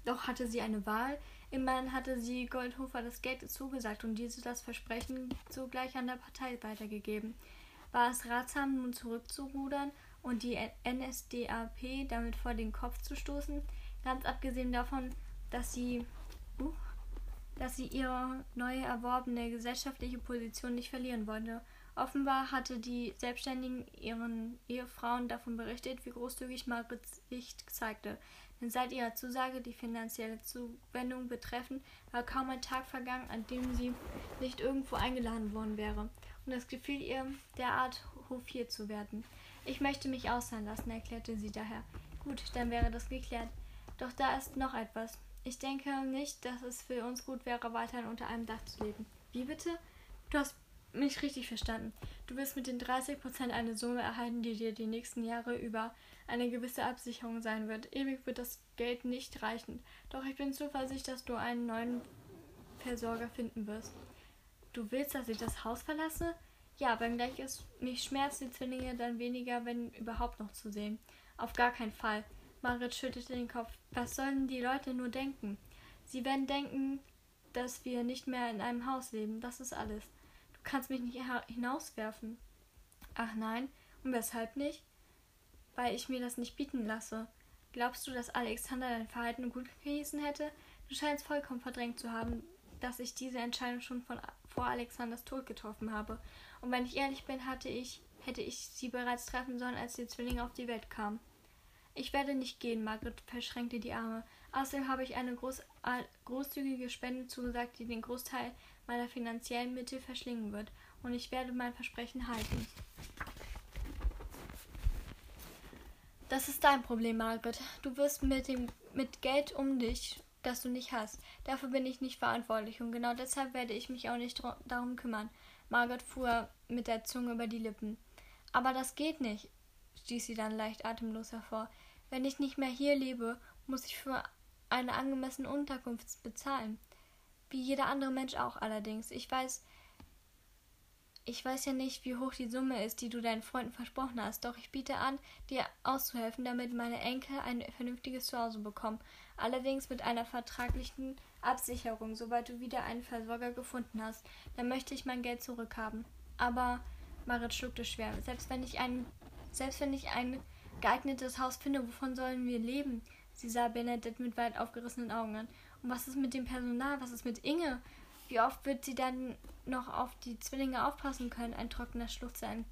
Doch hatte sie eine Wahl. Immerhin hatte sie Goldhofer das Geld zugesagt und diese das Versprechen zugleich an der Partei weitergegeben. War es ratsam, nun zurückzurudern und die NSDAP damit vor den Kopf zu stoßen? Ganz abgesehen davon, dass sie, uh, dass sie ihre neu erworbene gesellschaftliche Position nicht verlieren wollte. Offenbar hatte die Selbstständigen ihren Ehefrauen davon berichtet, wie großzügig Margaret sich zeigte. Denn seit ihrer Zusage, die finanzielle Zuwendung betreffend, war kaum ein Tag vergangen, an dem sie nicht irgendwo eingeladen worden wäre. Und es gefiel ihr, derart hofiert zu werden. Ich möchte mich auszahlen lassen, erklärte sie daher. Gut, dann wäre das geklärt. Doch da ist noch etwas. Ich denke nicht, dass es für uns gut wäre, weiterhin unter einem Dach zu leben. Wie bitte? Du hast mich richtig verstanden. Du wirst mit den 30% eine Summe erhalten, die dir die nächsten Jahre über eine gewisse Absicherung sein wird. Ewig wird das Geld nicht reichen. Doch ich bin zuversichtlich, dass du einen neuen Versorger finden wirst. Du willst, dass ich das Haus verlasse? Ja, wenngleich es mich schmerzt, die Zwillinge dann weniger, wenn überhaupt noch zu sehen. Auf gar keinen Fall. Marit schüttelte den Kopf. Was sollen die Leute nur denken? Sie werden denken, dass wir nicht mehr in einem Haus leben. Das ist alles. Du kannst mich nicht hinauswerfen. Ach nein, und weshalb nicht? Weil ich mir das nicht bieten lasse. Glaubst du, dass Alexander dein Verhalten gut gehießen hätte? Du scheinst vollkommen verdrängt zu haben, dass ich diese Entscheidung schon von, vor Alexanders Tod getroffen habe. Und wenn ich ehrlich bin, hatte ich, hätte ich sie bereits treffen sollen, als die Zwillinge auf die Welt kamen. Ich werde nicht gehen, Margret verschränkte die Arme. Außerdem habe ich eine groß, großzügige Spende zugesagt, die den Großteil meiner finanziellen Mittel verschlingen wird. Und ich werde mein Versprechen halten. Das ist dein Problem, Margret. Du wirst mit dem mit Geld um dich, das du nicht hast. Dafür bin ich nicht verantwortlich und genau deshalb werde ich mich auch nicht darum kümmern. Margret fuhr mit der Zunge über die Lippen. Aber das geht nicht, stieß sie dann leicht atemlos hervor. Wenn ich nicht mehr hier lebe, muss ich für eine angemessene Unterkunft bezahlen. Wie jeder andere Mensch auch allerdings. Ich weiß, ich weiß ja nicht, wie hoch die Summe ist, die du deinen Freunden versprochen hast, doch ich biete an, dir auszuhelfen, damit meine Enkel ein vernünftiges Zuhause bekommen. Allerdings mit einer vertraglichen Absicherung. Sobald du wieder einen Versorger gefunden hast, dann möchte ich mein Geld zurückhaben. Aber Marit schluckte schwer. Selbst wenn ich ein, selbst wenn ich ein geeignetes Haus finde, wovon sollen wir leben? Sie sah Bernadette mit weit aufgerissenen Augen an. Und was ist mit dem Personal? Was ist mit Inge? Wie oft wird sie dann noch auf die Zwillinge aufpassen können? Ein trockener Schluchzer ent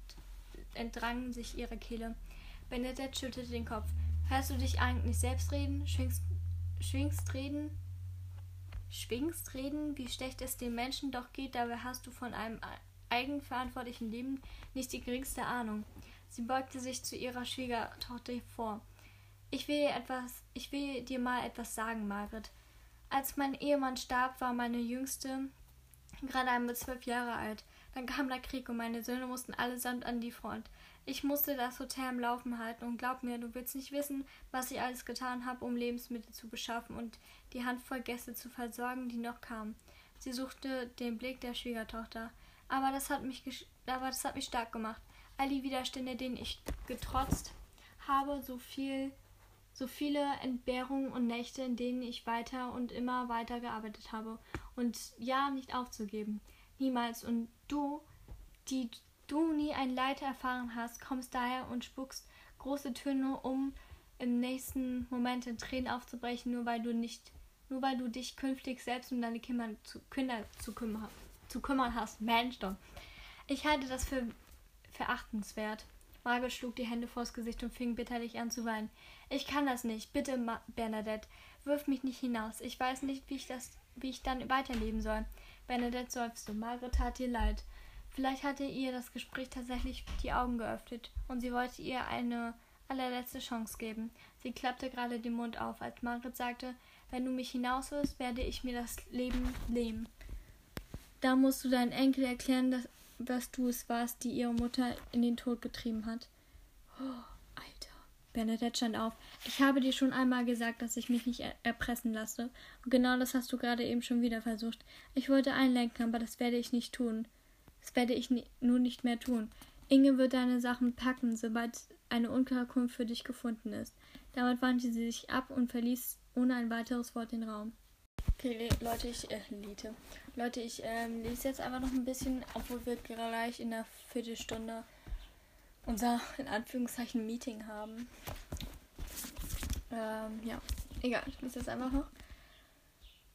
entrang sich ihrer Kehle. Benedette schüttelte den Kopf. Hörst du dich eigentlich selbst reden? Schwingst, schwingst reden? Schwingst reden, wie schlecht es den Menschen doch geht, dabei hast du von einem eigenverantwortlichen Leben nicht die geringste Ahnung. Sie beugte sich zu ihrer Schwiegertochter vor. Ich will etwas, ich will dir mal etwas sagen, Margret. Als mein Ehemann starb, war meine Jüngste gerade einmal zwölf Jahre alt. Dann kam der Krieg und meine Söhne mussten allesamt an die Front. Ich musste das Hotel am Laufen halten und glaub mir, du willst nicht wissen, was ich alles getan habe, um Lebensmittel zu beschaffen und die Handvoll Gäste zu versorgen, die noch kamen. Sie suchte den Blick der Schwiegertochter. Aber das hat mich, aber das hat mich stark gemacht. All die Widerstände, denen ich getrotzt habe, so viel so viele Entbehrungen und Nächte, in denen ich weiter und immer weiter gearbeitet habe. Und ja, nicht aufzugeben. Niemals. Und du, die du nie ein Leid erfahren hast, kommst daher und spuckst große Töne, um im nächsten Moment in Tränen aufzubrechen, nur weil du nicht, nur weil du dich künftig selbst um deine Kinder zu, Kinder zu, kümmern, zu kümmern hast. Mensch doch. Ich halte das für verachtenswert. Margaret schlug die Hände vors Gesicht und fing bitterlich an zu weinen. Ich kann das nicht. Bitte, Ma Bernadette, wirf mich nicht hinaus. Ich weiß nicht, wie ich das, wie ich dann weiterleben soll. Bernadette seufzte. Margaret tat ihr leid. Vielleicht hatte ihr das Gespräch tatsächlich die Augen geöffnet und sie wollte ihr eine allerletzte Chance geben. Sie klappte gerade den Mund auf, als Margaret sagte, wenn du mich hinauswirfst, werde ich mir das Leben nehmen. Da musst du deinen Enkel erklären, dass, dass du es warst, die ihre Mutter in den Tod getrieben hat. Oh, Alter. Bernadette stand auf. Ich habe dir schon einmal gesagt, dass ich mich nicht er erpressen lasse. Und genau das hast du gerade eben schon wieder versucht. Ich wollte einlenken, aber das werde ich nicht tun. Das werde ich nun nicht mehr tun. Inge wird deine Sachen packen, sobald eine Unterkunft für dich gefunden ist. Damit wandte sie sich ab und verließ ohne ein weiteres Wort den Raum. Okay, Leute, ich, äh, Liete. Leute, ich ähm, lese jetzt einfach noch ein bisschen, obwohl wir gleich in einer Viertelstunde unser, in Anführungszeichen, Meeting haben. Ähm, ja, egal, ich lese jetzt einfach noch.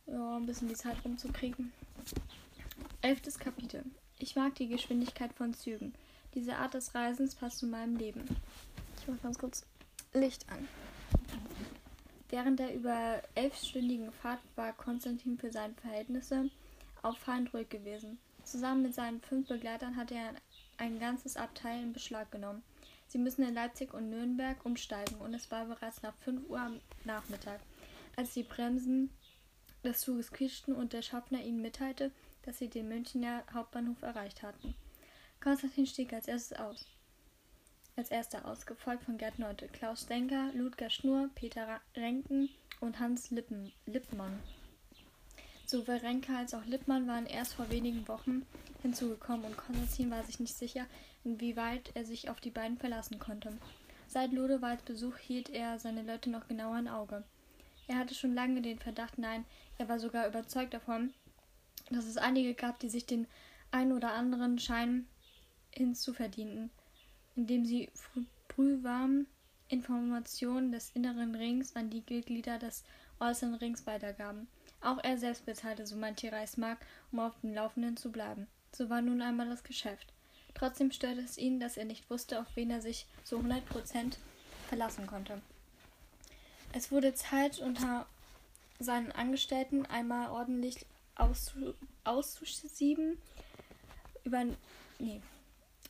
Ja, ein bisschen die Zeit rumzukriegen. Elftes Kapitel. Ich mag die Geschwindigkeit von Zügen. Diese Art des Reisens passt zu meinem Leben. Ich mache ganz kurz Licht an. Während der über elfstündigen Fahrt war Konstantin für seine Verhältnisse auffallend ruhig gewesen. Zusammen mit seinen fünf Begleitern hatte er ein ganzes Abteil in Beschlag genommen. Sie müssen in Leipzig und Nürnberg umsteigen und es war bereits nach 5 Uhr am Nachmittag, als die Bremsen des Zuges quietschten und der Schaffner ihnen mitteilte, dass sie den Münchner Hauptbahnhof erreicht hatten. Konstantin stieg als erstes aus als erster aus, gefolgt von Gerd Neute, Klaus Denker, Ludger Schnur, Peter Renken und Hans Lippen, Lippmann. Sowohl Renke als auch Lippmann waren erst vor wenigen Wochen hinzugekommen und Konstantin war sich nicht sicher, inwieweit er sich auf die beiden verlassen konnte. Seit Lodewalds Besuch hielt er seine Leute noch genauer im Auge. Er hatte schon lange den Verdacht, nein, er war sogar überzeugt davon, dass es einige gab, die sich den ein oder anderen Schein hinzuverdienten indem sie frühwarm Informationen des inneren Rings an die Mitglieder des äußeren Rings weitergaben. Auch er selbst bezahlte so manche Reichsmark, um auf dem Laufenden zu bleiben. So war nun einmal das Geschäft. Trotzdem störte es ihn, dass er nicht wusste, auf wen er sich so 100 Prozent verlassen konnte. Es wurde Zeit, unter seinen Angestellten einmal ordentlich auszu auszusieben. Über, nee.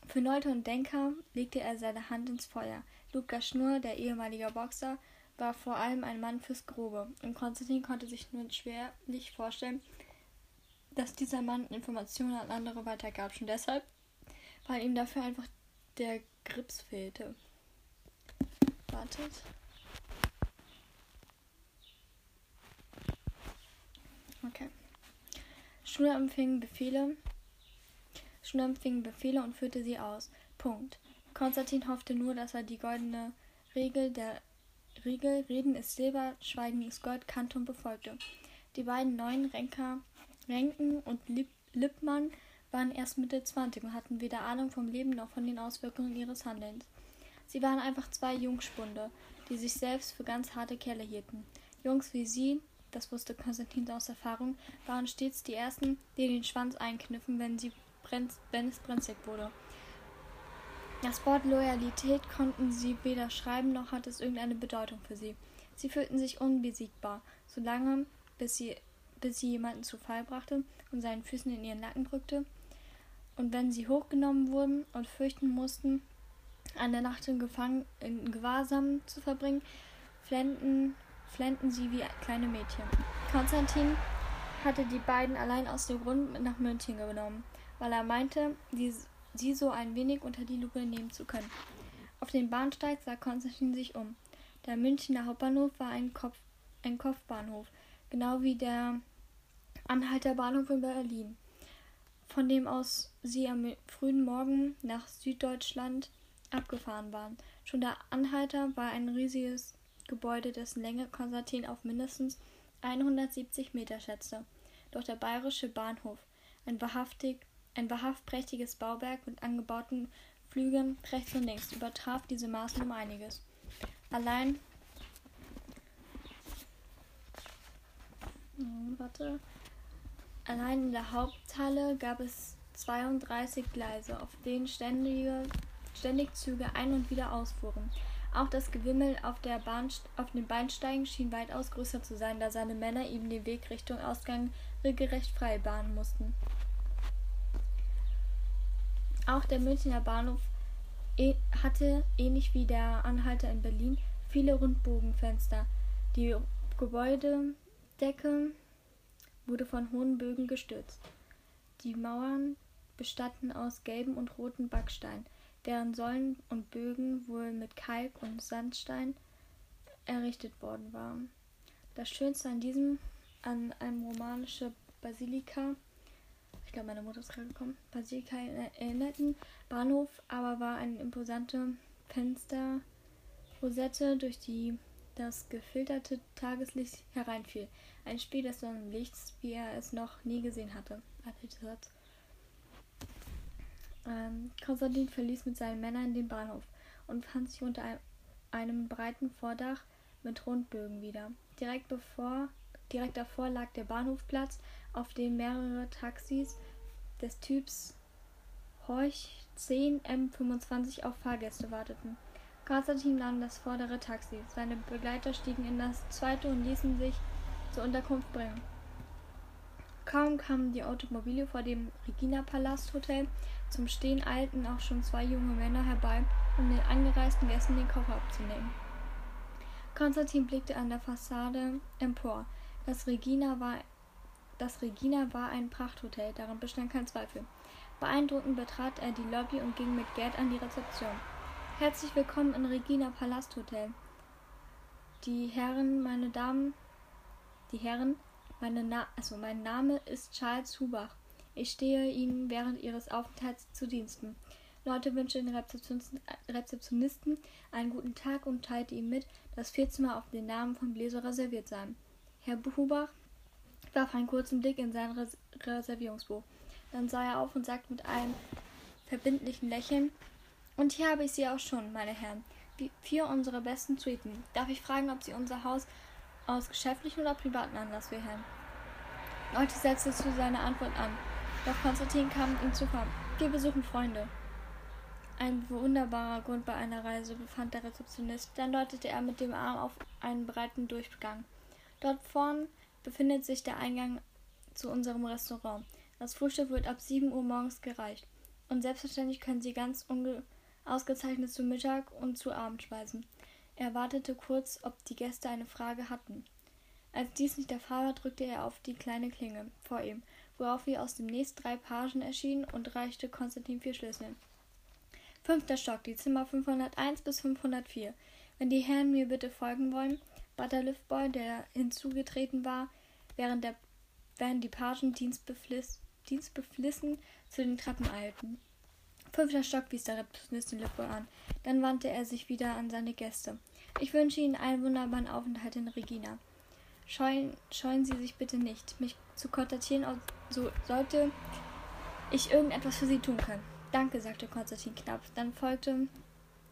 Für Leute und Denker legte er seine Hand ins Feuer. Lukas Schnur, der ehemalige Boxer, war vor allem ein Mann fürs Grobe. Und Konstantin konnte sich nur schwerlich vorstellen, dass dieser Mann Informationen an andere weitergab. Schon deshalb, weil ihm dafür einfach der Grips fehlte. Wartet. Okay. Schule empfing Befehle. Schule empfing Befehle und führte sie aus. Punkt. Konstantin hoffte nur, dass er die goldene Regel der Regel Reden ist Silber, Schweigen ist Gold kannte und befolgte. Die beiden neuen Renker, Renken und Lipp, Lippmann waren erst Mitte 20 und hatten weder Ahnung vom Leben noch von den Auswirkungen ihres Handelns. Sie waren einfach zwei Jungspunde, die sich selbst für ganz harte Kerle hielten. Jungs wie sie, das wusste Konstantin aus Erfahrung, waren stets die ersten, die den Schwanz einkniffen, wenn, sie brenz, wenn es brenzlig wurde. Das Wort Loyalität konnten sie weder schreiben, noch hatte es irgendeine Bedeutung für sie. Sie fühlten sich unbesiegbar, solange bis sie, bis sie jemanden zu Fall brachte und seinen Füßen in ihren Nacken drückte. Und wenn sie hochgenommen wurden und fürchten mussten, an der Nacht in, Gefang in Gewahrsam zu verbringen, flennten, flennten sie wie kleine Mädchen. Konstantin hatte die beiden allein aus dem Grund nach München genommen, weil er meinte, die sie so ein wenig unter die Lupe nehmen zu können. Auf dem Bahnsteig sah Konstantin sich um. Der Münchner Hauptbahnhof war ein, Kopf, ein Kopfbahnhof, genau wie der Anhalter Bahnhof in Berlin, von dem aus sie am frühen Morgen nach Süddeutschland abgefahren waren. Schon der Anhalter war ein riesiges Gebäude, dessen Länge Konstantin auf mindestens 170 Meter schätzte. Doch der bayerische Bahnhof, ein wahrhaftig ein wahrhaft prächtiges Bauwerk mit angebauten Flügeln rechts und links übertraf diese Maßen um einiges. Allein. Hm, warte. Allein in der Haupthalle gab es 32 Gleise, auf denen ständige, ständig Züge ein- und wieder ausfuhren. Auch das Gewimmel auf, auf den Bahnsteigen schien weitaus größer zu sein, da seine Männer ihm den Weg Richtung Ausgang regelrecht frei bahnen mussten. Auch der Münchner Bahnhof e-, hatte, ähnlich wie der Anhalter in Berlin, viele Rundbogenfenster. Die Gebäudedecke wurde von hohen Bögen gestützt. Die Mauern bestanden aus gelben und roten Backstein, deren Säulen und Bögen wohl mit Kalk und Sandstein errichtet worden waren. Das Schönste an diesem, an einem romanischen Basilika, ich glaube, meine Mutter ist gerade gekommen, Basilika erinnerten Bahnhof, aber war eine imposante Fensterrosette, durch die das gefilterte Tageslicht hereinfiel. Ein Spiel des Sonnenlichts, wie er es noch nie gesehen hatte. Ähm, Konstantin verließ mit seinen Männern den Bahnhof und fand sich unter einem breiten Vordach mit Rundbögen wieder. Direkt bevor Direkt davor lag der Bahnhofplatz, auf dem mehrere Taxis des Typs Horch 10 M25 auf Fahrgäste warteten. Konstantin nahm das vordere Taxi. Seine Begleiter stiegen in das zweite und ließen sich zur Unterkunft bringen. Kaum kamen die Automobile vor dem Regina-Palast-Hotel zum Stehen, eilten auch schon zwei junge Männer herbei, um den angereisten Gästen den Koffer abzunehmen. Konstantin blickte an der Fassade empor. Das Regina war, das Regina war ein Prachthotel, daran bestand kein Zweifel. Beeindruckend betrat er die Lobby und ging mit Gerd an die Rezeption. Herzlich willkommen in Regina Palasthotel. Die Herren, meine Damen, die Herren, meine Na also mein Name ist Charles Hubach. Ich stehe Ihnen während Ihres Aufenthalts zu Diensten. Leute wünsche den Rezeptionisten einen guten Tag und teilte ihm mit, dass vier Zimmer auf den Namen von Bläser reserviert seien. Herr Hubach warf einen kurzen Blick in sein Res Reservierungsbuch. Dann sah er auf und sagte mit einem verbindlichen Lächeln: Und hier habe ich Sie auch schon, meine Herren. Vier unserer besten Suiten. Darf ich fragen, ob Sie unser Haus aus geschäftlichen oder privaten Anlass wählen? Leute setzte zu seiner Antwort an. Doch Konstantin kam ihm zuvor. Wir besuchen Freunde. Ein wunderbarer Grund bei einer Reise, befand der Rezeptionist. Dann deutete er mit dem Arm auf einen breiten Durchgang. Dort vorn befindet sich der Eingang zu unserem Restaurant. Das Frühstück wird ab 7 Uhr morgens gereicht. Und selbstverständlich können Sie ganz ausgezeichnet zu Mittag und zu Abend speisen. Er wartete kurz, ob die Gäste eine Frage hatten. Als dies nicht der Fall war, drückte er auf die kleine Klinge vor ihm, worauf wie aus dem nächsten drei Pagen erschienen und reichte Konstantin vier Schlüssel. Fünfter Stock, die Zimmer 501 bis 504. Wenn die Herren mir bitte folgen wollen, bat der Liftboy, der hinzugetreten war, während, der, während die Pagen dienstbefliss, dienstbeflissen zu den Treppen eilten. Fünfter Stock wies der Rezeptionist den Liftboy an. Dann wandte er sich wieder an seine Gäste. Ich wünsche Ihnen einen wunderbaren Aufenthalt in Regina. Scheuen, scheuen Sie sich bitte nicht, mich zu kontaktieren, so sollte ich irgendetwas für Sie tun können. Danke, sagte Konstantin knapp. Dann, folgte,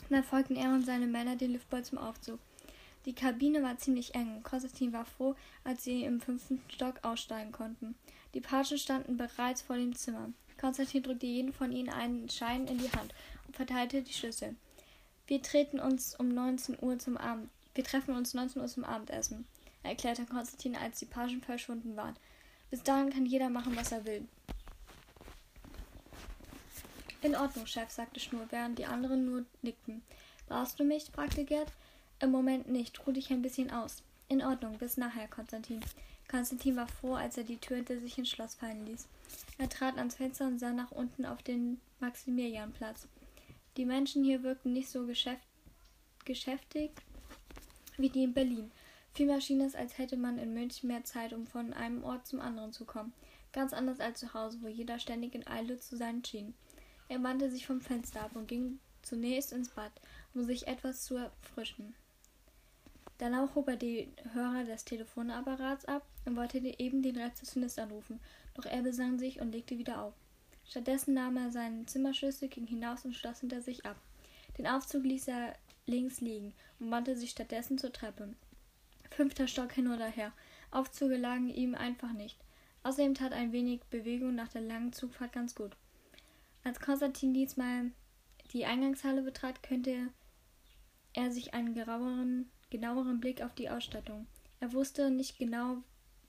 dann folgten er und seine Männer den Liftboy zum Aufzug. Die Kabine war ziemlich eng. Konstantin war froh, als sie im fünften Stock aussteigen konnten. Die Pagen standen bereits vor dem Zimmer. Konstantin drückte jeden von ihnen einen Schein in die Hand und verteilte die Schlüssel. Wir treten uns um 19 Uhr zum Abend. Wir treffen uns 19 Uhr zum Abendessen erklärte Konstantin, als die Pagen verschwunden waren. Bis dahin kann jeder machen, was er will. In Ordnung, Chef, sagte Schnur, während die anderen nur nickten. Brauchst du mich? fragte Gerd. Im Moment nicht. Ruh dich ein bisschen aus. In Ordnung, bis nachher, Konstantin. Konstantin war froh, als er die Tür hinter sich ins Schloss fallen ließ. Er trat ans Fenster und sah nach unten auf den Maximilianplatz. Die Menschen hier wirkten nicht so geschäft geschäftig wie die in Berlin. Vielmehr schien es, als hätte man in München mehr Zeit, um von einem Ort zum anderen zu kommen. Ganz anders als zu Hause, wo jeder ständig in Eile zu sein schien. Er wandte sich vom Fenster ab und ging zunächst ins Bad, um sich etwas zu erfrischen. Danach hob er die Hörer des Telefonapparats ab und wollte eben den Rezeptionist anrufen, doch er besann sich und legte wieder auf. Stattdessen nahm er seinen Zimmerschlüssel, ging hinaus und schloss hinter sich ab. Den Aufzug ließ er links liegen und wandte sich stattdessen zur Treppe. Fünfter Stock hin oder her. Aufzüge lagen ihm einfach nicht. Außerdem tat ein wenig Bewegung nach der langen Zugfahrt ganz gut. Als Konstantin diesmal die Eingangshalle betrat, könnte er sich einen genaueren, genaueren Blick auf die Ausstattung. Er wusste nicht genau,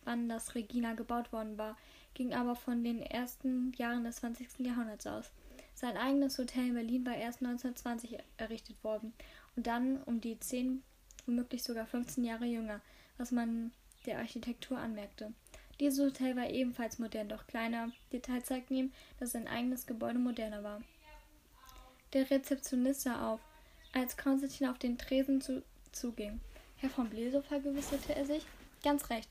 wann das Regina gebaut worden war, ging aber von den ersten Jahren des 20. Jahrhunderts aus. Sein eigenes Hotel in Berlin war erst 1920 errichtet worden und dann um die zehn womöglich sogar 15 Jahre jünger, was man der Architektur anmerkte. Dieses Hotel war ebenfalls modern, doch kleiner. Details zeigten ihm, dass sein eigenes Gebäude moderner war. Der Rezeptionist sah auf, als Konstantin auf den Tresen zu, zuging. Herr von Blesow vergewisserte er sich. Ganz recht.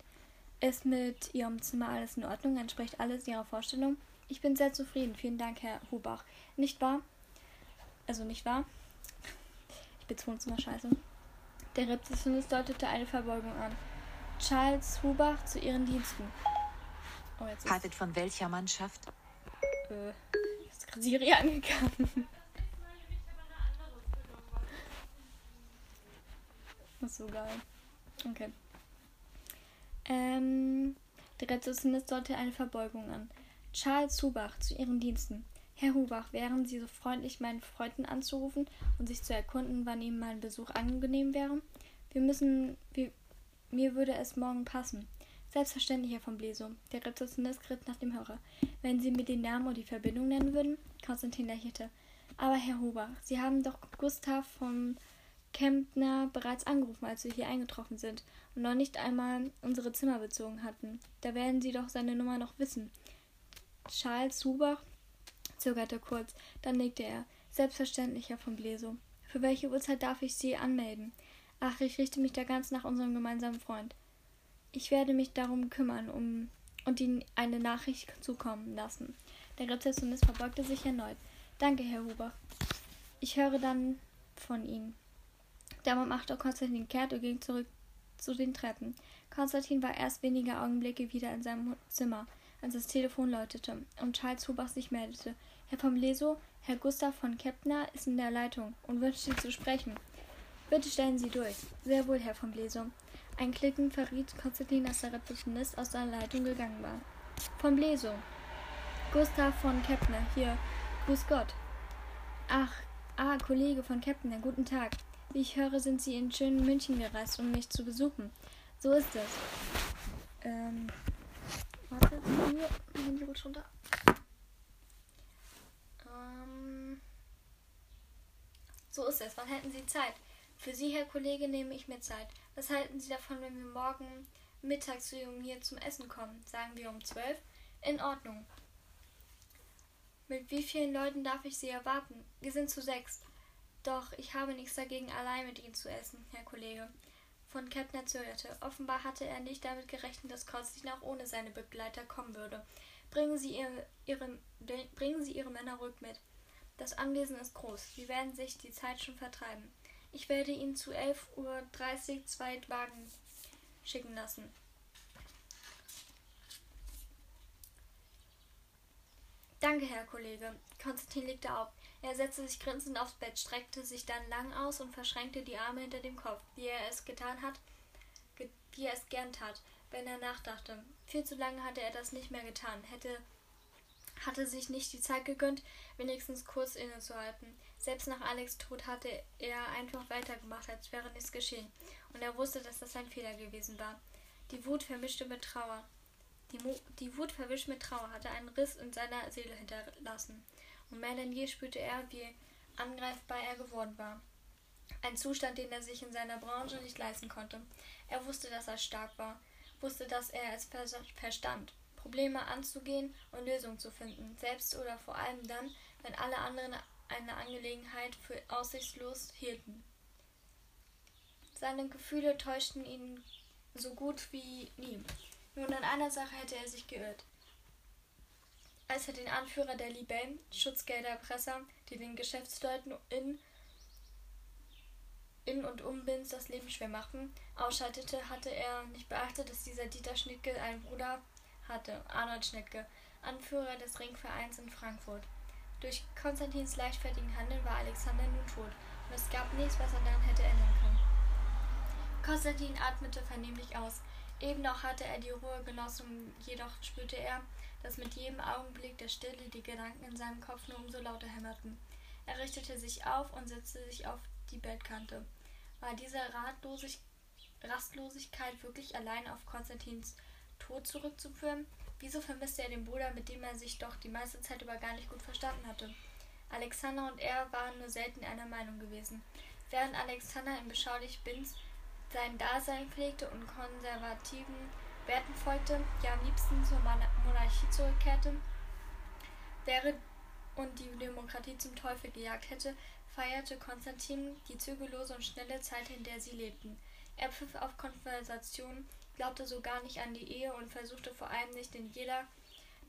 Ist mit Ihrem Zimmer alles in Ordnung? Entspricht alles Ihrer Vorstellung? Ich bin sehr zufrieden. Vielen Dank, Herr Hubach. Nicht wahr? Also nicht wahr? Ich betone es mal scheiße. Der Rezeptionist deutete eine Verbeugung an. Charles Hubach zu Ihren Diensten. Oh, jetzt ist von welcher Mannschaft? Äh, ist Siri angegangen. Das ist so geil. Okay. Ähm, der Rezeptionist deutete eine Verbeugung an. Charles Hubach zu Ihren Diensten. Herr Hubach, wären Sie so freundlich, meinen Freunden anzurufen und sich zu erkunden, wann Ihnen mein Besuch angenehm wäre? Wir müssen. Wir, mir würde es morgen passen. Selbstverständlich, Herr von Bleso. Der Rezeptionist griff nach dem Hörer. Wenn Sie mir den Namen und die Verbindung nennen würden? Konstantin lächelte. Aber Herr Hubach, Sie haben doch Gustav von Kempner bereits angerufen, als wir hier eingetroffen sind und noch nicht einmal unsere Zimmer bezogen hatten. Da werden Sie doch seine Nummer noch wissen. Charles Hubach zögerte kurz, dann legte er. Selbstverständlich, Herr von Bleso. Für welche Uhrzeit darf ich Sie anmelden? Ach, ich richte mich da ganz nach unserem gemeinsamen Freund. Ich werde mich darum kümmern um und Ihnen eine Nachricht zukommen lassen. Der Rezeptionist verbeugte sich erneut. Danke, Herr Huber. Ich höre dann von Ihnen. Der Mann machte Konstantin kehrt und ging zurück zu den Treppen. Konstantin war erst wenige Augenblicke wieder in seinem Zimmer, als das Telefon läutete und Charles Hubach sich meldete. Herr vom Leso, Herr Gustav von Kepner ist in der Leitung und wünscht Sie zu sprechen. Bitte stellen Sie durch. Sehr wohl, Herr von Bleso. Ein Klicken verriet Konstantin, dass der Rezeptionist aus der Leitung gegangen war. Von Bleso. Gustav von Kepner, hier. Grüß Gott. Ach, Ah, Kollege von Captain, guten Tag. Wie ich höre, sind Sie in schönen München gereist, um mich zu besuchen. So ist es. Ähm, warte, hier, mein Handy rutscht runter. Ähm, so ist es. Wann hätten Sie Zeit? Für Sie, Herr Kollege, nehme ich mir Zeit. Was halten Sie davon, wenn wir morgen mittags zu Ihnen hier zum Essen kommen? Sagen wir um zwölf? In Ordnung. Mit wie vielen Leuten darf ich Sie erwarten? Wir sind zu sechs. Doch ich habe nichts dagegen, allein mit Ihnen zu essen, Herr Kollege. Von Kepner zögerte. Offenbar hatte er nicht damit gerechnet, dass Konstantin auch ohne seine Begleiter kommen würde. Bringen Sie Ihre, ihre, bringen Sie Ihre Männer ruhig mit. Das Anwesen ist groß. Sie werden sich die Zeit schon vertreiben. Ich werde Ihnen zu 11.30 Uhr zwei Wagen schicken lassen. Danke, Herr Kollege. Konstantin legte auf. Er setzte sich grinsend aufs Bett, streckte sich dann lang aus und verschränkte die Arme hinter dem Kopf, wie er es getan hat, ge wie er es gern tat, wenn er nachdachte. Viel zu lange hatte er das nicht mehr getan, hätte hatte sich nicht die Zeit gegönnt, wenigstens kurz innezuhalten. Selbst nach Alex Tod hatte er einfach weitergemacht, als wäre nichts geschehen, und er wusste, dass das ein Fehler gewesen war. Die Wut vermischte mit Trauer. Die, Mo die Wut verwischt mit Trauer hatte einen Riss in seiner Seele hinterlassen, und mehr denn je spürte er, wie angreifbar er geworden war. Ein Zustand, den er sich in seiner Branche nicht leisten konnte. Er wusste, dass er stark war, wusste, dass er es verstand, Probleme anzugehen und Lösungen zu finden, selbst oder vor allem dann, wenn alle anderen eine Angelegenheit für aussichtslos hielten. Seine Gefühle täuschten ihn so gut wie nie. Nur in einer Sache hätte er sich geirrt. Als er den Anführer der Libellen, Schutzgelderpresser, die den Geschäftsleuten in, in und um Binz das Leben schwer machten, ausschaltete, hatte er nicht beachtet, dass dieser Dieter Schnittke einen Bruder hatte, Arnold Schnittke, Anführer des Ringvereins in Frankfurt. Durch Konstantins leichtfertigen Handeln war Alexander nun tot, und es gab nichts, was er daran hätte ändern können. Konstantin atmete vernehmlich aus. Eben noch hatte er die Ruhe genossen, jedoch spürte er, dass mit jedem Augenblick der Stille die Gedanken in seinem Kopf nur umso lauter hämmerten. Er richtete sich auf und setzte sich auf die Bettkante. War diese Ratlosigkeit Rastlosigkeit wirklich allein auf Konstantins Tod zurückzuführen? Wieso vermisste er den Bruder, mit dem er sich doch die meiste Zeit über gar nicht gut verstanden hatte? Alexander und er waren nur selten einer Meinung gewesen. Während Alexander in beschaulich Binz sein Dasein pflegte und konservativen Werten folgte, ja am liebsten zur Monarchie zurückkehrte, wäre und die Demokratie zum Teufel gejagt hätte, feierte Konstantin die zügellose und schnelle Zeit, in der sie lebten. Er pfiff auf Konversationen glaubte so gar nicht an die Ehe und versuchte vor allem nicht in jeder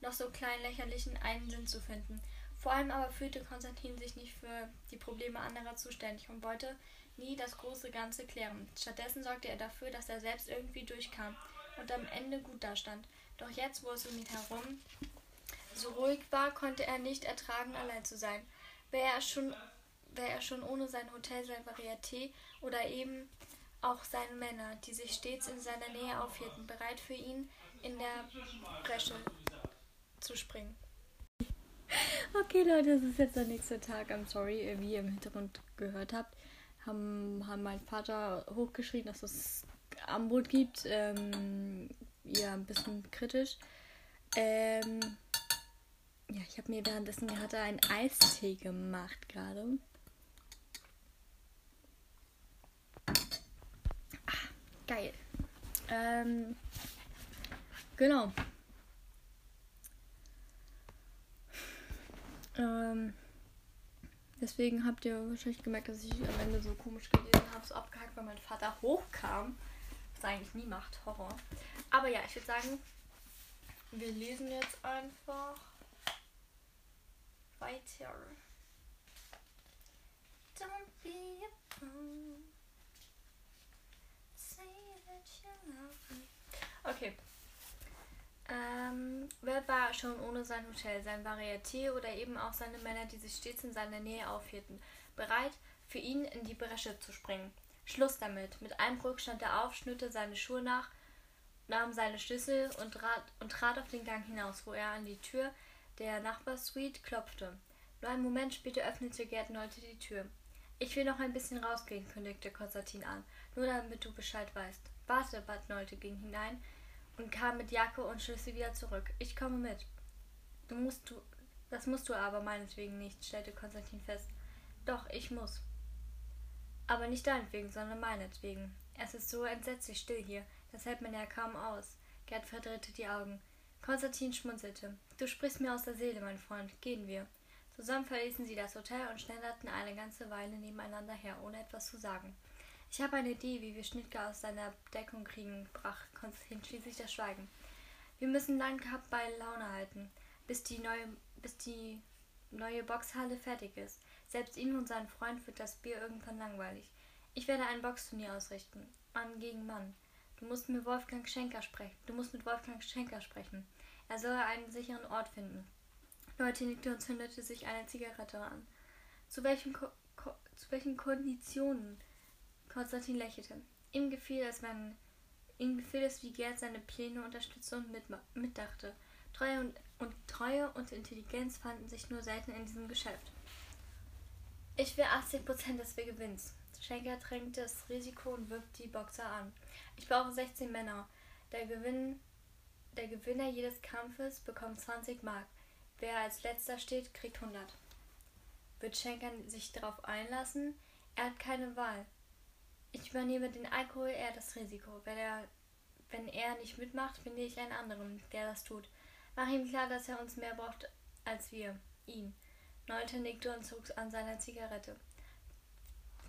noch so kleinen lächerlichen einen Sinn zu finden. Vor allem aber fühlte Konstantin sich nicht für die Probleme anderer zuständig und wollte nie das große Ganze klären. Stattdessen sorgte er dafür, dass er selbst irgendwie durchkam und am Ende gut dastand. Doch jetzt, wo es um ihn herum so ruhig war, konnte er nicht ertragen, allein zu sein. Wäre er schon, wäre er schon ohne sein Hotel, sein Varieté oder eben auch seine Männer, die sich stets in seiner Nähe aufhielten, bereit für ihn in der Bresche zu springen. Okay, Leute, das ist jetzt der nächste Tag. I'm sorry, wie ihr im Hintergrund gehört habt, haben, haben mein Vater hochgeschrien, dass es Armbrot gibt. Ähm, ja, ein bisschen kritisch. Ähm, ja, ich habe mir währenddessen gerade einen Eistee gemacht gerade. geil. Ähm, genau. Ähm, deswegen habt ihr wahrscheinlich gemerkt, dass ich am Ende so komisch gelesen habe, so abgehackt, weil mein Vater hochkam. Er eigentlich nie macht, Horror. Aber ja, ich würde sagen, wir lesen jetzt einfach weiter. Don't be a fool. Okay. Ähm, wer war schon ohne sein Hotel, sein Varieté oder eben auch seine Männer, die sich stets in seiner Nähe aufhielten, bereit, für ihn in die Bresche zu springen? Schluss damit. Mit einem Ruck stand er auf, schnürte seine Schuhe nach, nahm seine Schlüssel und trat, und trat auf den Gang hinaus, wo er an die Tür der Nachbarsuite klopfte. Nur einen Moment später öffnete Gerd Nolte die Tür. Ich will noch ein bisschen rausgehen, kündigte Konstantin an, nur damit du Bescheid weißt. Warte, bat Nolte ging hinein und kam mit Jacke und Schlüssel wieder zurück. Ich komme mit. Du musst du. Das musst du aber meinetwegen nicht, stellte Konstantin fest. Doch, ich muss. Aber nicht deinetwegen, sondern meinetwegen. Es ist so entsetzlich still hier, das hält man ja kaum aus. Gerd verdrehte die Augen. Konstantin schmunzelte. Du sprichst mir aus der Seele, mein Freund. Gehen wir. Zusammen verließen sie das Hotel und schnellerten eine ganze Weile nebeneinander her, ohne etwas zu sagen. Ich habe eine Idee, wie wir Schnittke aus seiner Deckung kriegen, brach Konstantin schließlich das Schweigen. Wir müssen Landcup bei Laune halten, bis die neue, bis die neue Boxhalle fertig ist. Selbst ihm und seinen Freund wird das Bier irgendwann langweilig. Ich werde ein Boxturnier ausrichten. Mann gegen Mann. Du musst mit Wolfgang Schenker sprechen. Du musst mit Wolfgang Schenker sprechen. Er soll einen sicheren Ort finden. Leute nickte und zündete sich eine Zigarette an. Zu welchen, Ko Ko zu welchen Konditionen? Konstantin lächelte. Ihm gefiel es, wenn ihm gefiel es, wie Gerd seine Pläne unterstützte und mit, mitdachte. Treue und, und Treue und Intelligenz fanden sich nur selten in diesem Geschäft. Ich will 80 Prozent, dass wir gewinnen. Schenker trägt das Risiko und wirft die Boxer an. Ich brauche 16 Männer. Der, Gewinn, der Gewinner jedes Kampfes bekommt 20 Mark. Wer als letzter steht, kriegt 100. Wird Schenker sich darauf einlassen? Er hat keine Wahl. Ich übernehme den Alkohol, er das Risiko. Wenn er, wenn er nicht mitmacht, finde ich einen anderen, der das tut. Mach ihm klar, dass er uns mehr braucht als wir. Ihn. Nolte nickte und zog an seiner Zigarette.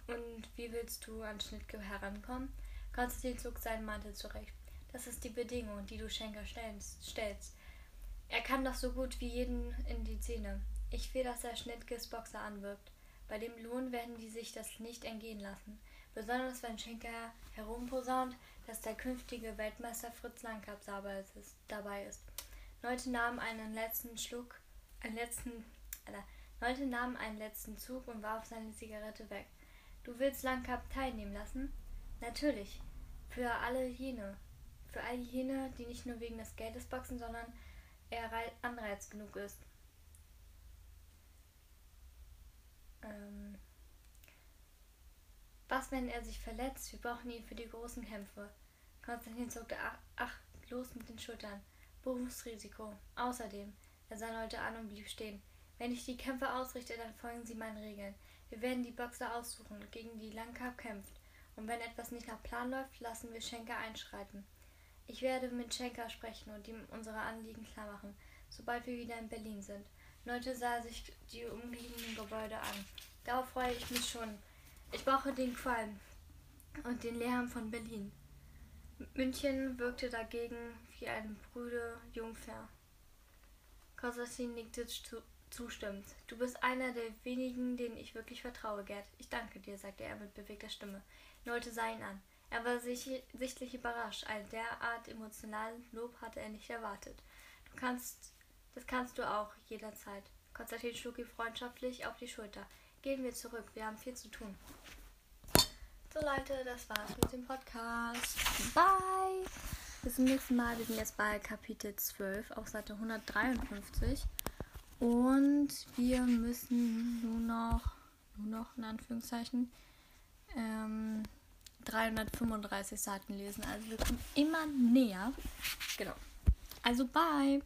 Und wie willst du an Schnittke herankommen? Konstantin zog seinen Mantel zurecht. Das ist die Bedingung, die du Schenker stellst. Er kann doch so gut wie jeden in die Szene. Ich will, dass er Schnittkes Boxer anwirbt. Bei dem Lohn werden die sich das nicht entgehen lassen. Besonders wenn Schenker herumposaunt, dass der künftige Weltmeister Fritz Langkamp dabei ist. Leute nahmen einen letzten Schluck, einen letzten, Leute nahmen einen letzten Zug und warf seine Zigarette weg. Du willst Langkamp teilnehmen lassen? Natürlich. Für alle jene. Für all jene, die nicht nur wegen des Geldes boxen, sondern er Anreiz genug ist. Ähm was, wenn er sich verletzt? Wir brauchen ihn für die großen Kämpfe. Konstantin zuckte achtlos mit den Schultern. Berufsrisiko. Außerdem, er sah Leute an und blieb stehen. Wenn ich die Kämpfe ausrichte, dann folgen sie meinen Regeln. Wir werden die Boxer aussuchen, gegen die Langkap kämpft. Und wenn etwas nicht nach Plan läuft, lassen wir Schenker einschreiten. Ich werde mit Schenker sprechen und ihm unsere Anliegen klar machen, sobald wir wieder in Berlin sind. Leute sah sich die umliegenden Gebäude an. Darauf freue ich mich schon. Ich brauche den Qualm und den Lärm von Berlin. München wirkte dagegen wie ein brüde Jungfer. Konstantin nickte zustimmend. Du bist einer der wenigen, denen ich wirklich vertraue, Gerd. Ich danke dir, sagte er mit bewegter Stimme. Sah ihn an. Er war sich, sichtlich überrascht. Ein derart emotionalen Lob hatte er nicht erwartet. Du kannst, das kannst du auch, jederzeit. Konstantin schlug ihn freundschaftlich auf die Schulter. Gehen wir zurück, wir haben viel zu tun. So Leute, das war's mit dem Podcast. Bye! Bis zum nächsten Mal. Wir sind jetzt bei Kapitel 12 auf Seite 153. Und wir müssen nur noch, nur noch in Anführungszeichen, ähm, 335 Seiten lesen. Also wir kommen immer näher. Genau. Also bye.